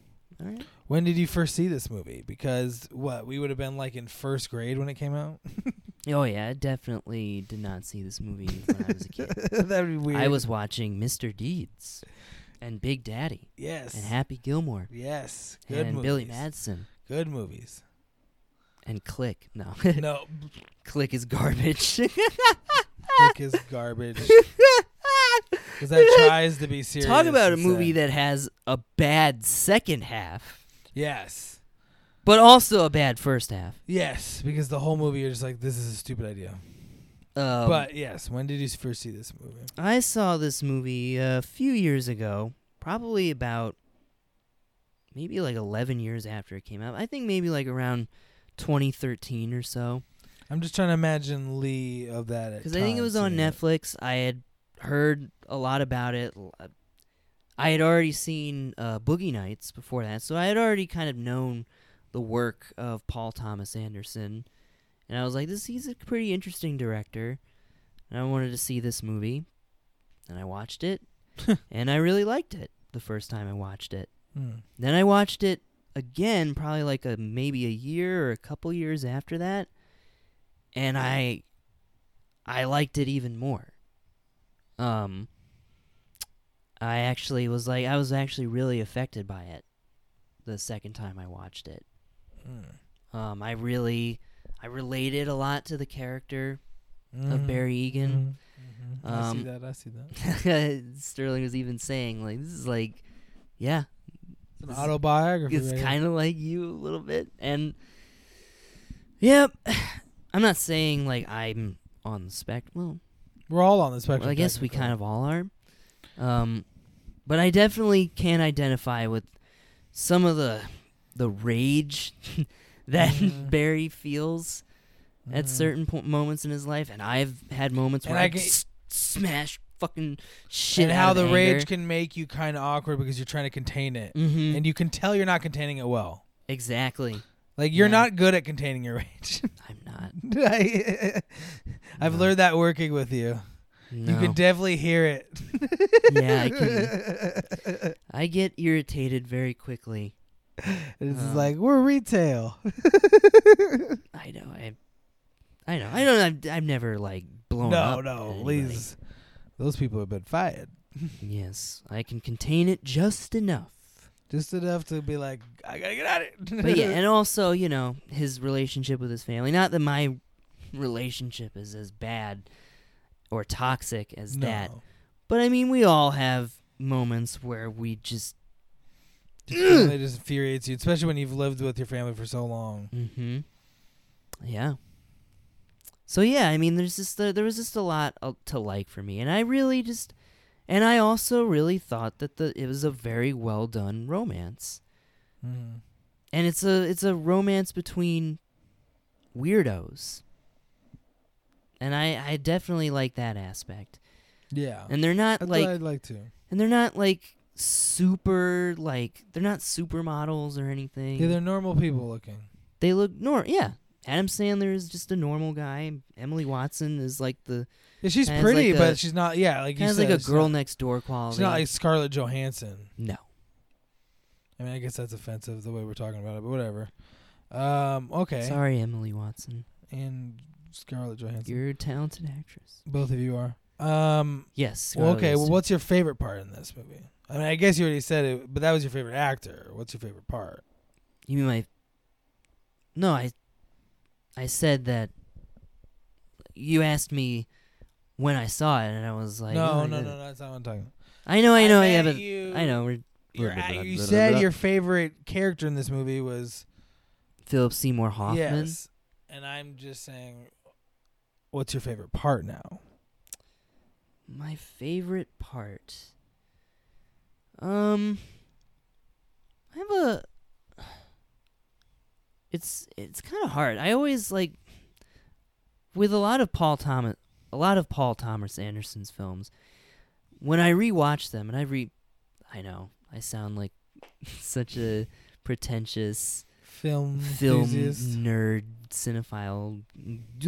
All right. When did you first see this movie? Because what we would have been like in first grade when it came out. Oh yeah, I definitely did not see this movie when I was a kid. That'd be weird. I was watching Mr. Deeds and Big Daddy yes, and Happy Gilmore yes, good and movies. Billy Madison Good movies. and Click. No, No, Click is garbage. Click is garbage. Because that tries to be serious. Talk about a movie sad. that has a bad second half, Yes, but also a bad first half. yes. Because the whole movie, you're just like, this is a stupid idea. Um, but yes, when did you first see this movie? I saw this movie a few years ago, probably about maybe like 11 years after it came out. I think maybe like around 2013 or so. I'm just trying to imagine Lee of that. Because I think it was on Netflix. I had heard a lot about it. I had already seen uh, Boogie Nights before that, so I had already kind of known the work of Paul Thomas Anderson. And I was like, this he's a pretty interesting director. And I wanted to see this movie. And I watched it. and I really liked it the first time I watched it. Hmm. Then I watched it again, probably like a maybe a year or a couple years after that, and I I liked it even more. Um I actually was like I was actually really affected by it the second time I watched it. Hmm. Um I really I related a lot to the character of Mhm. Barry Egan. Mhm. Mhm. I see Um, that. I see that. Sterling was even saying like this is like yeah, It's an autobiography. it's right kind of like you a little bit and yep i'm not saying like i'm on the spectrum well, We're all on the spectrum. well i guess we kind of all are um but i definitely can identify with some of the the rage that Mhm. barry feels at Mhm. certain po- moments in his life and i've had moments And where I i get- s- smash fucking shit. and how the anger. rage can make you kind of awkward because you're trying to contain it, Mhm. and you can tell you're not containing it well. exactly. Like you're Yeah. not good at containing your rage. I'm not. I, I've No. learned that working with you. No. You can definitely hear it. Yeah, I can. I get irritated very quickly. It's Uh. like we're retail. I know. I. I know. I don't. I've, I've never like blown no, up. at no, please. Those people have been fired. Yes, I can contain it just enough. Just enough to be like, I gotta get at it. But yeah, and also, you know, his relationship with his family. Not that my relationship is as bad or toxic as no. that, but I mean, we all have moments where we just. Just just infuriates you, especially when you've lived with your family for so long. Mm-hmm. Yeah. So yeah, I mean, there's just there was just a lot to like for me, and I really just, and I also really thought that the it was a very well done romance, Mm. and it's a it's a romance between weirdos, and I I definitely like that aspect, Yeah, and they're not that's like I'd like to. and they're not like super like they're not supermodels or anything. Yeah, they're normal people looking. they look nor yeah. Adam Sandler is just a normal guy. Emily Watson is like the Yeah, she's pretty, like but a- she's not. Yeah, like kind of like a girl Not, next door quality. she's not like Scarlett Johansson. no, I mean, I guess that's offensive the way we're talking about it, but whatever. Um, okay. sorry, Emily Watson. And Scarlett Johansson. You're a talented actress. Both of you are. Um, Yes. well, okay. Well, what's your favorite part in this movie? I mean, I guess you already said it, but that was your favorite actor. What's your favorite part? you mean my? No, I. I said that. You asked me when I saw it, and I was like, no, "Oh, no, no, no, that's not what I'm talking about. I know, I know, I haven't. You, I know. We're blah, blah, blah, you blah, said blah. your favorite character in this movie was Philip Seymour Hoffman. yes, and I'm just saying, what's your favorite part now? My favorite part. Um I have a It's it's kind of hard. I always like with a lot of Paul Thomas a lot of Paul Thomas Anderson's films when I rewatch them and I re I know I sound like such a pretentious Film, film enthusiast. nerd cinephile.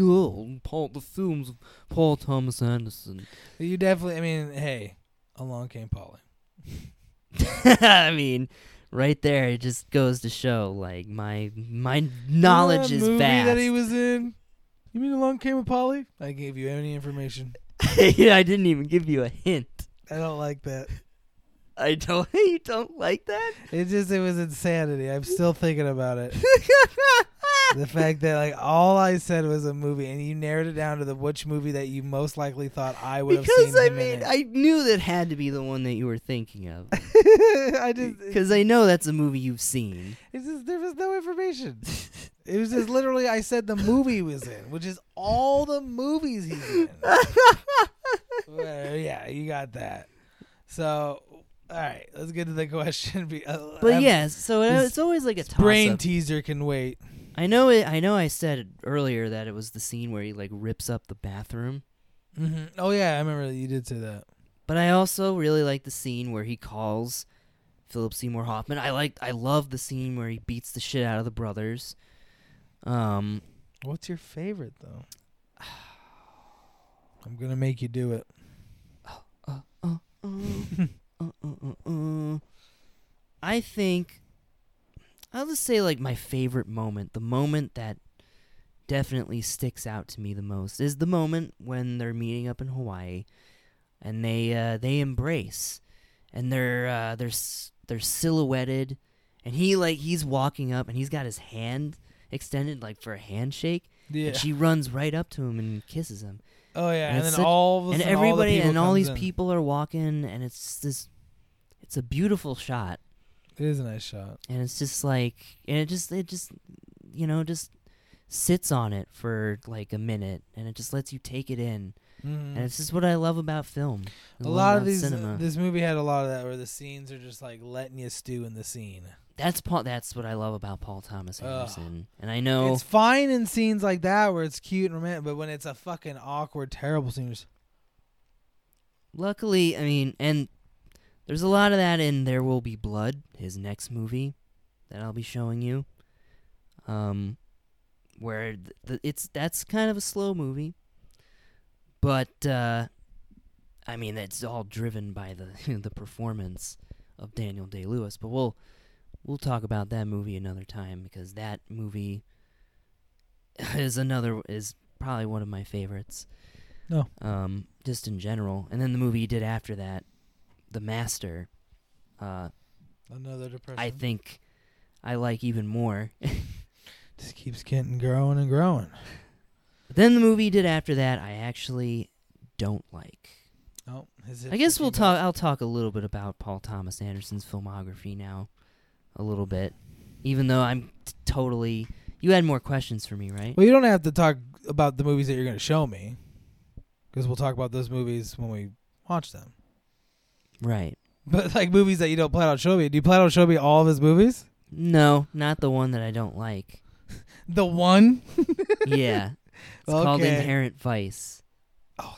Oh, Paul, the films of Paul Thomas Anderson. You definitely. I mean, hey, along came Polly. I mean, right there, it just goes to show like my my knowledge is movie vast. that he was in. You mean Along Came a Polly? I gave you any information. yeah, I didn't even give you a hint. I don't like that. I don't. You don't like that? It just it was insanity. I'm still thinking about it. the fact that like all I said was a movie, and you narrowed it down to the which movie that you most likely thought I would have seen. because I mean. I knew that had to be the one that you were thinking of. I just Because I know that's a movie you've seen. it's just there was no information. it was just literally I said the movie was in, which is all the movies he's in. Well, yeah, you got that. So, all right, let's get to the question. Uh, But I'm- yeah, so it- it's always like a brain teaser can wait. I know it. I know. I said earlier that it was the scene where he like rips up the bathroom. hmm Oh yeah, I remember you did say that. But I also really like the scene where he calls Philip Seymour Hoffman. I like. I love the scene where he beats the shit out of the brothers. Um. What's your favorite though? I'm gonna make you do it. Uh, uh, uh, uh, uh, uh, uh. I think I'll just say like my favorite moment, the moment that definitely sticks out to me the most is the moment when they're meeting up in Hawaii and they uh, they embrace and they're uh, they're they're silhouetted and he like he's walking up and he's got his hand extended like for a handshake Yeah. and she runs right up to him and kisses him oh yeah, and and, then such- all of a and sudden, all the everybody and all these in. people are walking and it's this it's a beautiful shot It is a nice shot. and it's just like and it just it just you know just sits on it for like a minute and it just lets you take it in Mhm. and it's just what i love about film I a lot of these. cinema This movie had a lot of that, where the scenes are just like letting you stew in the scene. that's paul that's what i love about paul thomas Ugh. anderson and i know It's fine in scenes like that where it's cute and romantic, but when it's a fucking awkward, terrible scene, just luckily, I mean, and there's a lot of that in There Will Be Blood, his next movie that I'll be showing you. Um, where th- th- it's that's kind of a slow movie, but uh, I mean, it's all driven by the the performance of Daniel Day Lewis. But we'll we'll talk about that movie another time because that movie is another is probably one of my favorites. No. Um, just in general, and then the movie he did after that, The Master. Uh, Another depression. I think I like even more. just keeps getting growing and growing. But then the movie did after that, I actually don't like. Oh, his I guess we'll talk. I'll talk a little bit about Paul Thomas Anderson's filmography now, a little bit, even though I'm t- totally. You had more questions for me, right? Well, you don't have to talk about the movies that you're going to show me, because we'll talk about those movies when we watch them. Right. But like movies that you don't plan on showing me, do you plan on showing me all of his movies? No, not the one that I don't like. The one? yeah, it's called Inherent Vice. Oh,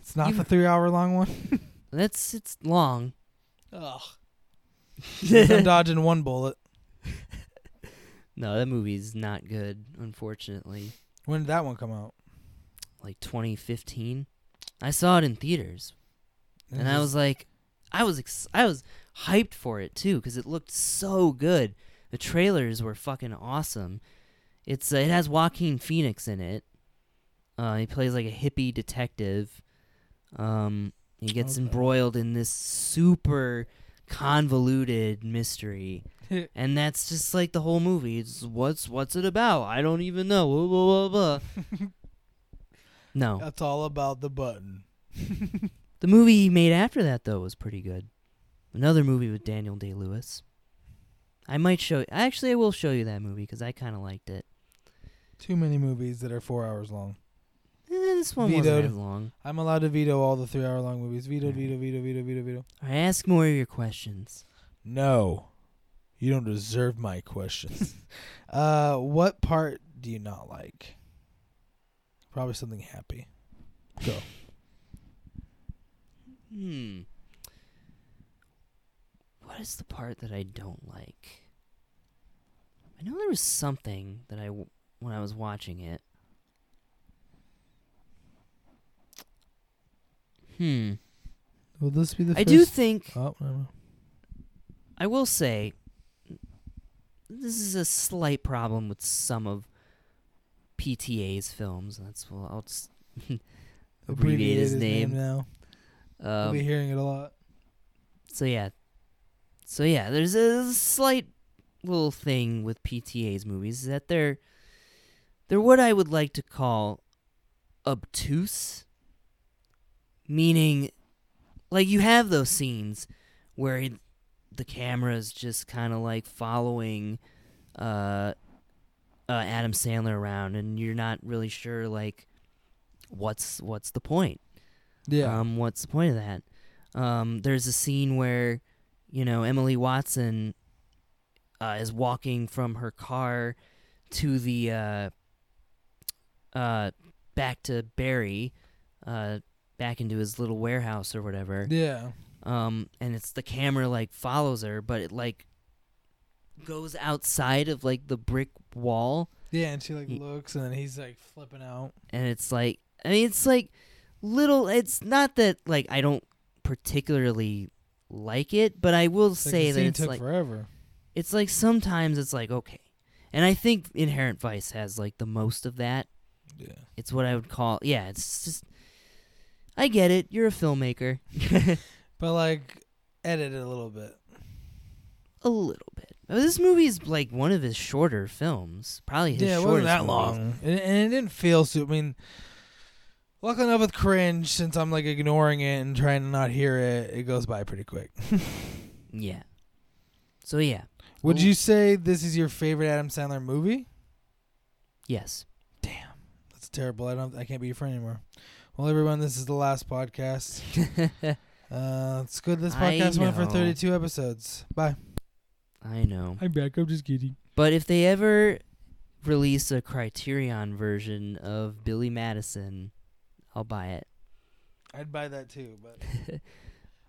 it's not You've- the three-hour long one. That's it's long. Ugh. I'm dodging one bullet. No, that movie's not good, unfortunately. When did that one come out? Like 2015. I saw it in theaters, and I was like, I was ex- I was hyped for it too because it looked so good. The trailers were fucking awesome. It's uh, it has Joaquin Phoenix in it. Uh, he plays like a hippie detective. Um, he gets Okay. embroiled in this super convoluted mystery, and that's just like the whole movie. It's what's what's it about? I don't even know. Blah, blah, blah, blah. no, That's all about the button. the movie he made after that though was pretty good. Another movie with Daniel Day Lewis. I might show. Actually, I will show you that movie because I kind of liked it. Too many movies that are four hours long. Eh, this one Vetoed. wasn't as long. I'm allowed to veto all the three-hour long movies. Veto, Alright. veto, veto, veto, veto, veto. All right, ask more of your questions. No, you don't deserve my questions. uh, what part do you not like? Probably something happy. Go. Hmm. What is the part that I don't like? I know there was something that I w- when I was watching it. Hmm. Will this be the? I do first- think Oh, no, I will say this is a slight problem with some of PTA's films. That's well, I'll just abbreviate his name. now. I'll be Um, hearing it a lot. so yeah, so yeah, there's a slight little thing with PTA's movies is that they're they're what I would like to call obtuse, meaning like you have those scenes where he, the camera's just kind of like following uh, uh, Adam Sandler around, and you're not really sure like what's what's the point. Yeah. Um, what's the point of that? Um, there's a scene where, you know, Emily Watson uh, is walking from her car to the uh, uh, back to Barry, uh, back into his little warehouse or whatever. yeah. Um, and it's the camera like follows her, but it like goes outside of like the brick wall Yeah, and she like looks, and then he's like flipping out. and it's like I mean it's like little it's not that like I don't particularly like it, but I will Like, say that it's took like forever. it's like sometimes it's like okay. And I think Inherent Vice has like the most of that. Yeah. It's what I would call yeah, it's just I get it. You're a filmmaker. But like, edit it a little bit. a little bit. This movie is like one of his shorter films. Probably his yeah, it shortest wasn't that movies. long, and, and it didn't feel so. I mean, luckily enough with cringe, since I'm like ignoring it and trying to not hear it, it goes by pretty quick. Yeah. So yeah. Would Cool. you say this is your favorite Adam Sandler movie? Yes. Damn, that's terrible. I don't. I can't be your friend anymore. Well, everyone, this is the last podcast. Uh, it's good. This I podcast went for know. 32 episodes. Bye. I know. I'm back. I'm just kidding. But if they ever release a Criterion version of Billy Madison, I'll buy it. I'd buy that too, but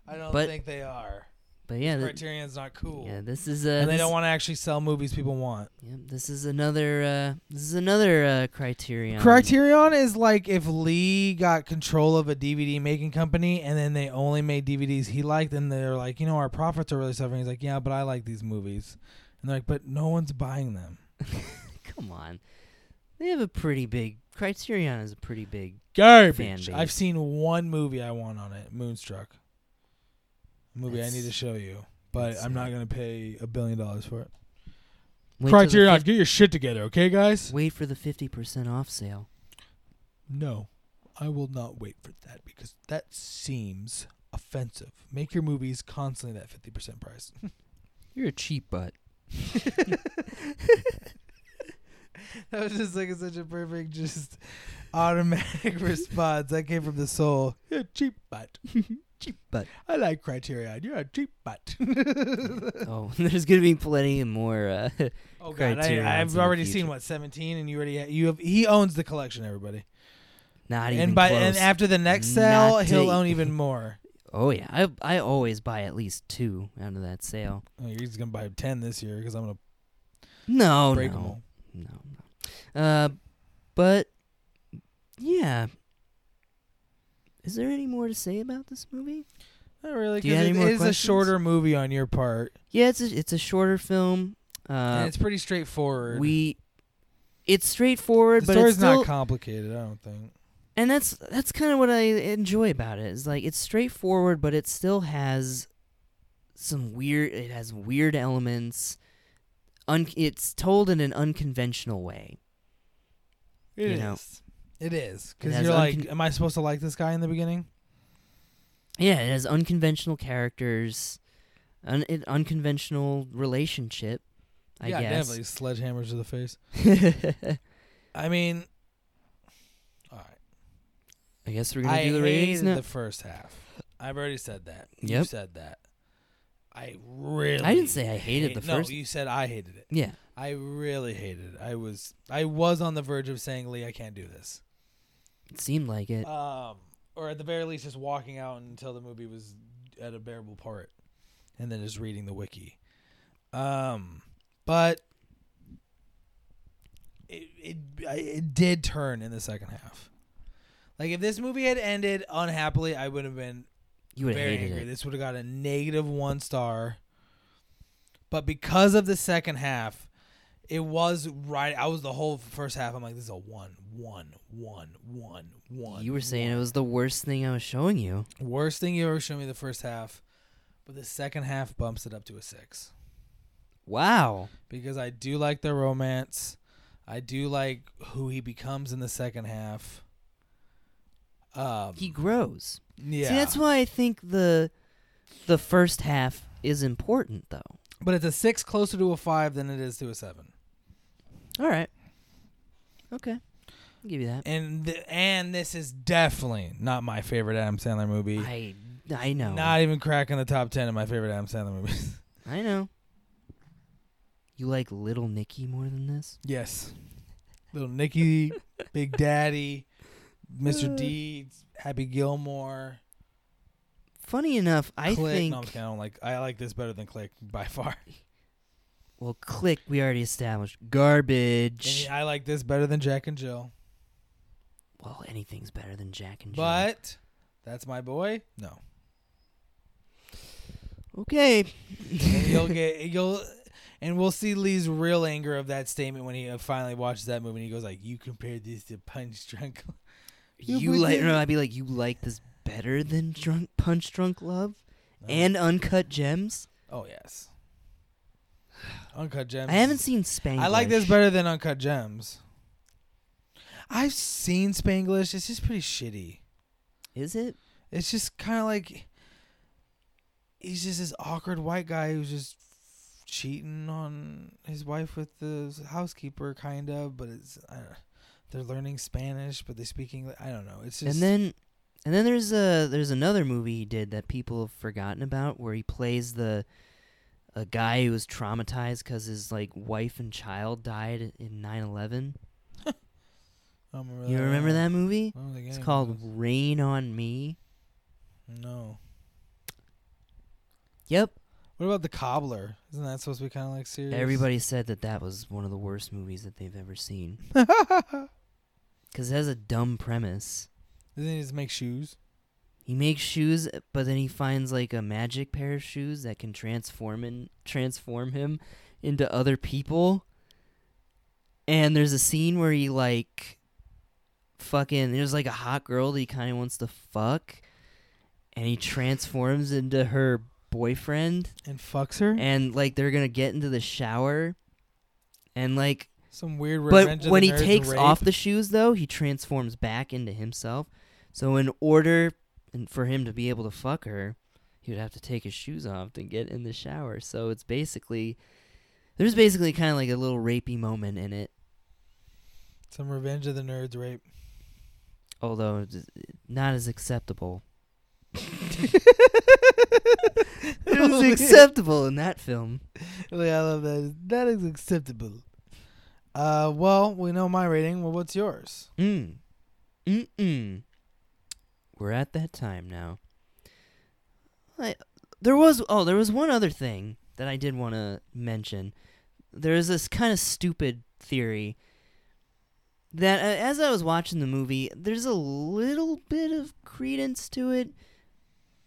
I don't But- think they are. But yeah, th- Criterion's not cool. yeah, this is uh, and they this- don't want to actually sell movies people want. yeah, this is another uh, this is another uh, criterion. Criterion is like if Lee got control of a DVD making company and then they only made DVDs he liked, and they're like, you know, our profits are really suffering. He's like, yeah, but I like these movies, and they're like, but no one's buying them. Come on, they have a pretty big Criterion is a pretty big. Garbage. Fan base. I've seen one movie I want on it, Moonstruck. A movie I need to show you, but I'm not gonna pay a billion dollars for it. Wait Criterion, get your shit together, okay, guys? wait for the fifty percent off sale. No, I will not wait for that because that seems offensive. Make your movies constantly that fifty percent price. You're a cheap butt. that was just like such a perfect, just automatic response. That came from the soul. You're cheap butt. cheap butt. I like Criterion. You're a cheap butt. Oh, there's gonna be plenty more. Uh, oh god, I, I've already seen what seventeen, and you already ha- you have. He owns the collection. Everybody, not even and by close. and after the next sale, Not he'll own even more. oh yeah, I I always buy at least two out of that sale. Oh, he's gonna buy ten this year because I'm gonna No, break no. No, no. Uh, but yeah. Is there any more to say about this movie? Not really, Do you have because any it more is a shorter movie on your part, Yeah, it's a, it's a shorter film. Uh, and it's pretty straightforward. we it's straightforward, the but story's it's still, not complicated. I don't think. and that's that's kind of what I enjoy about it. Is like it's straightforward, but it still has some weird. It has weird elements. Un, it's told in an unconventional way. It You know, is. It is because you're like, am I supposed to like this guy in the beginning? Yeah, it has unconventional characters, an, unconventional relationship. I yeah, guess. definitely sledgehammers to the face. I mean, all right. I guess we're gonna I do the ratings now. the first half. I've already said that. You Yep. said that. I really. I didn't say I hated the hate- No, first- you said I hated it. yeah, I really hated it. I was I was on the verge of saying, Lee, I can't do this. it seemed like it. Um, or at the very least, just walking out until the movie was at a bearable part, and then just reading the wiki. Um, but it it it did turn in the second half. Like if this movie had ended unhappily, I would have been you would have hated angry. it. This would have got a negative one star. But because of the second half, it was right. I was the whole first half. I'm like, this is a one, one, one, one, one. You were saying it was the worst thing I was showing you. worst thing you ever showed me the first half, but the second half bumps it up to a six Wow. because I do like the romance. I do like who he becomes in the second half. Um, He grows. Yeah, See, that's why I think the the first half is important, though. but it's a six closer to a five than it is to a seven. All right. Okay. I'll give you that. And th- and this is definitely not my favorite Adam Sandler movie. I I know. Not even cracking the top ten of my favorite Adam Sandler movies. I know. You like Little Nicky more than this? yes, Little Nicky, Big Daddy, Mr. Uh. Deeds, Happy Gilmore, Funny enough, I Click. think No, I'm just kidding. I don't like. I like this better than Click by far. well, Click we already established And garbage. I like this better than Jack and Jill. Well, anything's better than Jack and Jill. But that's my boy. No, okay. and you'll get you'll. And we'll see Lee's real anger of that statement when he uh, finally watches that movie. and He goes like, "You compared this to Punch Drunk." You like? No, I'd be like, you like this better than Drunk Punch Drunk Love No. and Uncut Gems. oh yes, Uncut Gems. I haven't seen Spanglish. I like this better than Uncut Gems. I've seen Spanglish. It's just pretty shitty. Is it? It's just kind of like he's just this awkward white guy who's just cheating on his wife with the housekeeper, kind of. But it's I don't know. They're learning Spanish, but they speak English. I don't know. It's just and then, and then there's a there's another movie he did that people have forgotten about where he plays the a guy who was traumatized because his like wife and child died in 9/11. I remember You remember at that movie? I don't think It's called. Rain on Me. No. Yep. What about the Cobbler? Isn't that supposed to be kind of like serious? Everybody said that that was one of the worst movies that they've ever seen because it has a dumb premise. Doesn't he just make shoes? He makes shoes, but then he finds like a magic pair of shoes that can transform and transform him into other people. And there's a scene where he like fucking there's like a hot girl that he kind of wants to fuck and he transforms into her boyfriend And fucks her? and like they're going to get into the shower and like Some weird but Revenge of when he takes rape? off the shoes, though, he transforms back into himself. So in order and for him to be able to fuck her, he would have to take his shoes off to get in the shower. So it's basically there's basically kind of like a little rapey moment in it, Some Revenge of the Nerds rape. although not as acceptable. It was acceptable in that film. Oh, like, I love that. That is acceptable. Uh, well, we know my rating. Well, what's yours? Mm. Mm-mm. We're at that time now. I, there was oh, there was one other thing that I did want to mention. There is this kind of stupid theory that uh, as I was watching the movie, there's a little bit of credence to it,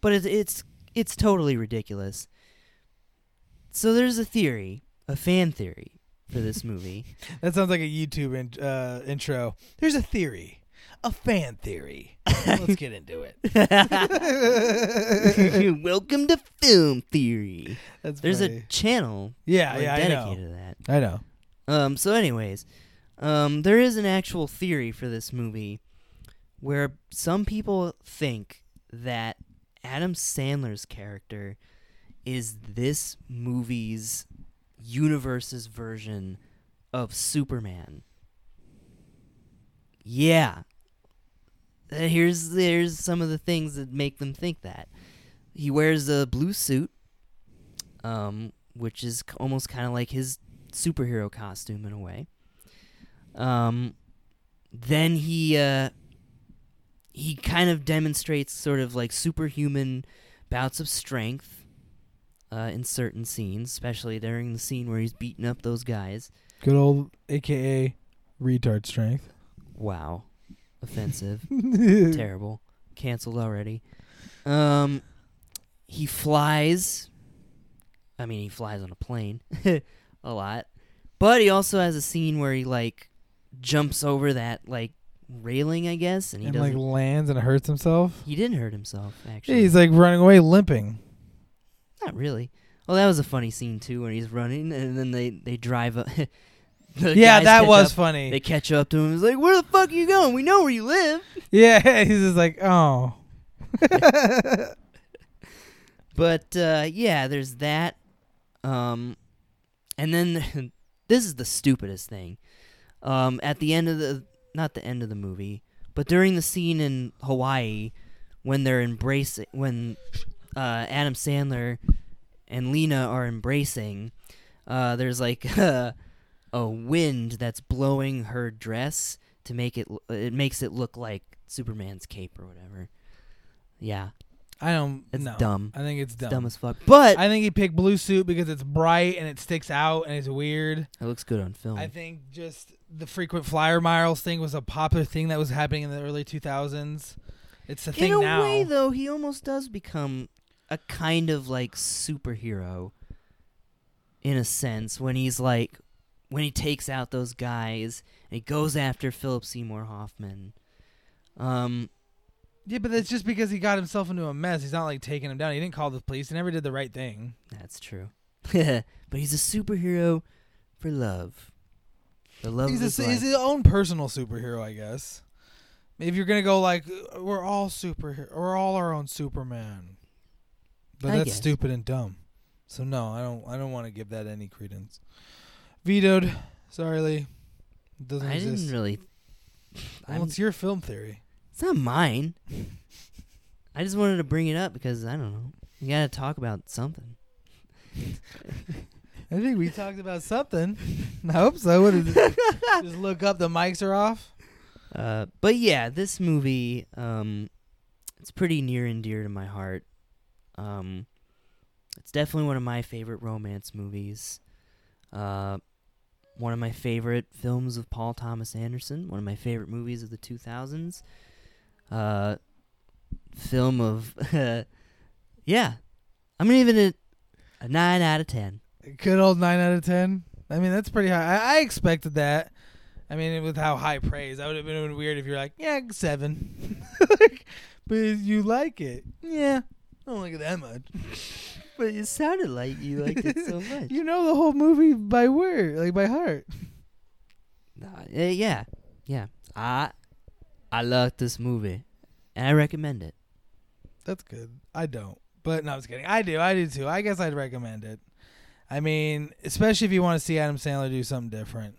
but it's it's it's totally ridiculous. So there's a theory, a fan theory for this movie. That sounds like a YouTube in, uh, intro. There's a theory, a fan theory. Let's get into it. Welcome to Film Theory. That's There's funny. a channel yeah, like, yeah, I dedicated know. to that. I know. Um, so, anyways, um, there is an actual theory for this movie where some people think that Adam Sandler's character is this movie's universe's version of Superman. Yeah. Uh, Here's there's some of the things that make them think that. He wears a blue suit, um, which is k- almost kind of like his superhero costume in a way. Um, then he uh, he kind of demonstrates sort of like superhuman bouts of strength uh, in certain scenes, especially during the scene where he's beating up those guys. Good old AKA retard strength. Wow, offensive, terrible, canceled already. Um, he flies. I mean, he flies on a plane a lot, but he also has a scene where he like jumps over that like railing, I guess, and he and like lands and hurts himself. he didn't hurt himself Yeah, actually. he's like running away limping. Not really. Well, that was a funny scene too, when he's running and then they they drive up. yeah, that was up- funny. They catch up to him. He's like, "Where the fuck are you going? We know where you live." yeah, he's just like, oh. But uh, yeah, there's that. Um, and then this is the stupidest thing. Um, at the end of the not the end of the movie, but during the scene in Hawaii when they're embracing when uh, Adam Sandler and Lena are embracing, uh, there's like a, a wind that's blowing her dress to make it it makes it look like Superman's cape or whatever. Yeah, I don't. it's no. dumb. I think it's dumb. Dumb as fuck. But I think he picked blue suit because it's bright and it sticks out and it's weird. It looks good on film. I think just the frequent flyer miles thing was a popular thing that was happening in the early 2000s. It's a thing now. In a now. way, though, he almost does become a kind of like superhero, in a sense, when he's like, when he takes out those guys and he goes after Philip Seymour Hoffman. Um, yeah, but that's just because he got himself into a mess. He's not like taking him down. He didn't call the police. He never did the right thing. that's true. but he's a superhero for love. The love He's, his a, he's his own personal superhero, I guess. If you're gonna go like we're all superhero, we're all our own Superman, but I that's guess. stupid and dumb. So no, I don't. I don't want to give that any credence. Vetoed. Sorry, Lee. It doesn't I exist. didn't really. well, I'm- it's your film theory. It's not mine. I just wanted to bring it up because I don't know. You gotta talk about something. I think we talked about something. I hope so. What is it? Just look up. The mics are off. Uh, but yeah, this movie, um, it's pretty near and dear to my heart. Um, it's definitely one of my favorite romance movies. Uh, one of my favorite films of Paul Thomas Anderson. One of my favorite movies of the 2000s. Uh, film of, yeah, I'm gonna give it a, nine out of ten. Good old nine out of ten. I mean, that's pretty high. I, I expected that. I mean, with how high praise, that would have been weird if you're like, yeah, seven. but you like it, yeah. I don't like it that much. But it sounded like you liked it so much. you know the whole movie by word, like by heart. Nah, uh, yeah, yeah. I I love this movie, and I recommend it. That's good. I don't, but no, I was kidding. I do. I do too. I guess I'd recommend it. I mean, especially if you want to see Adam Sandler do something different.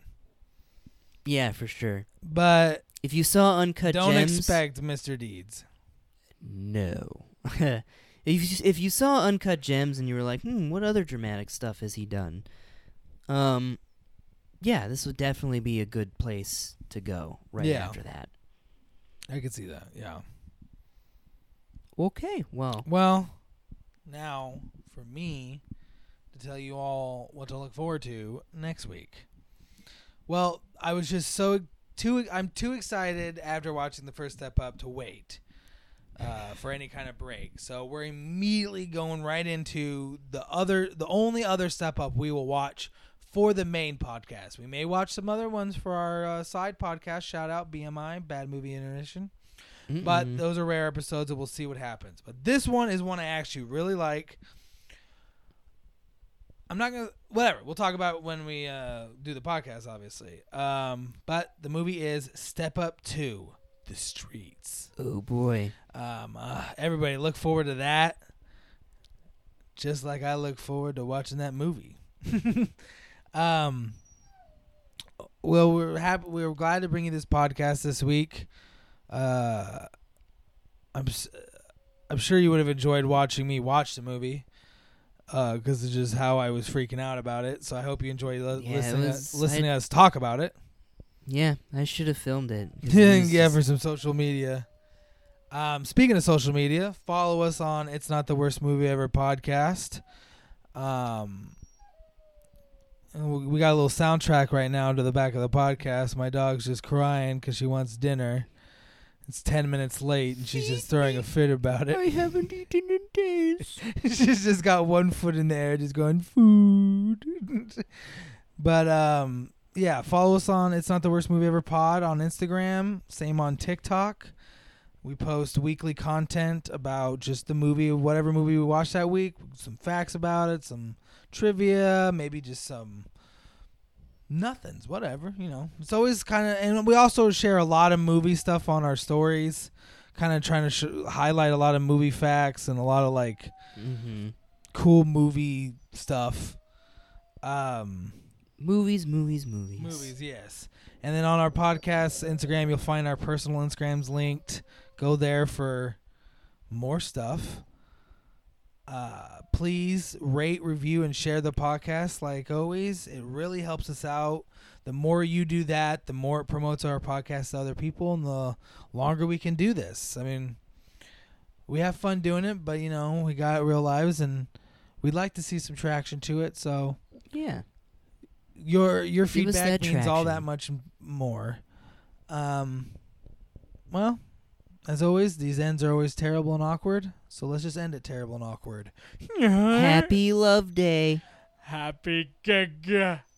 Yeah, for sure. But If you saw Uncut don't Gems, expect Mr. Deeds. no. if you, if you saw Uncut Gems and you were like, hmm, what other dramatic stuff has he done? Um, yeah, this would definitely be a good place to go right Yeah. after that. I could see that. Yeah. Okay, well, Well, now for me to tell you all what to look forward to next week. Well, I was just so too I'm too excited after watching the first step up to wait uh, for any kind of break. So we're immediately going right into the other the only other step up we will watch for the main podcast. We may watch some other ones for our uh, side podcast. Shout out BMI Bad Movie Intermission but mm-mm. those are rare episodes and we'll see what happens but this one is one i actually really like i'm not gonna whatever we'll talk about when we uh, do the podcast obviously um, but the movie is step up 2 the streets oh boy, um, uh, everybody look forward to that just like i look forward to watching that movie um, well we're happy we're glad to bring you this podcast this week uh, I'm I'm sure you would have enjoyed watching me watch the movie because it's just how I was freaking out about it. So I hope you enjoy li- Yeah, listening was- listening I- to us talk about it. Yeah, I should have filmed it yeah, for some social media. Um, speaking of social media, follow us on It's Not the Worst Movie Ever podcast. Um, we- got a little soundtrack right now to the back of the podcast. My dog's just crying because she wants dinner. It's 10 minutes late and she's just throwing a fit about it. I haven't eaten in days. she's just got one foot in the air, just going food. but um, yeah, follow us on It's Not the Worst Movie Ever Pod on Instagram. Same on TikTok. We post weekly content about just the movie, whatever movie we watched that week. Some facts about it, some trivia, maybe just some nothings, whatever. You know, it's always kind of, and we also share a lot of movie stuff on our stories. Kind of trying to sh- highlight a lot of movie facts and a lot of like mm-hmm. cool movie stuff. Um, Movies, movies, movies. movies, yes. And then on our podcast Instagram, you'll find our personal Instagrams linked. Go there for more stuff. Uh, please rate, review, and share the podcast. Like always, it really helps us out. The more you do that, the more it promotes our podcast to other people, and the longer we can do this. I mean, we have fun doing it, but you know, we got real lives, and we'd like to see some traction to it. So Yeah. Your your Give us feedback that means all that much m- more. Um, well, as always, these ends are always terrible and awkward. So let's just end it terrible and awkward. Happy Love Day. happy gaga.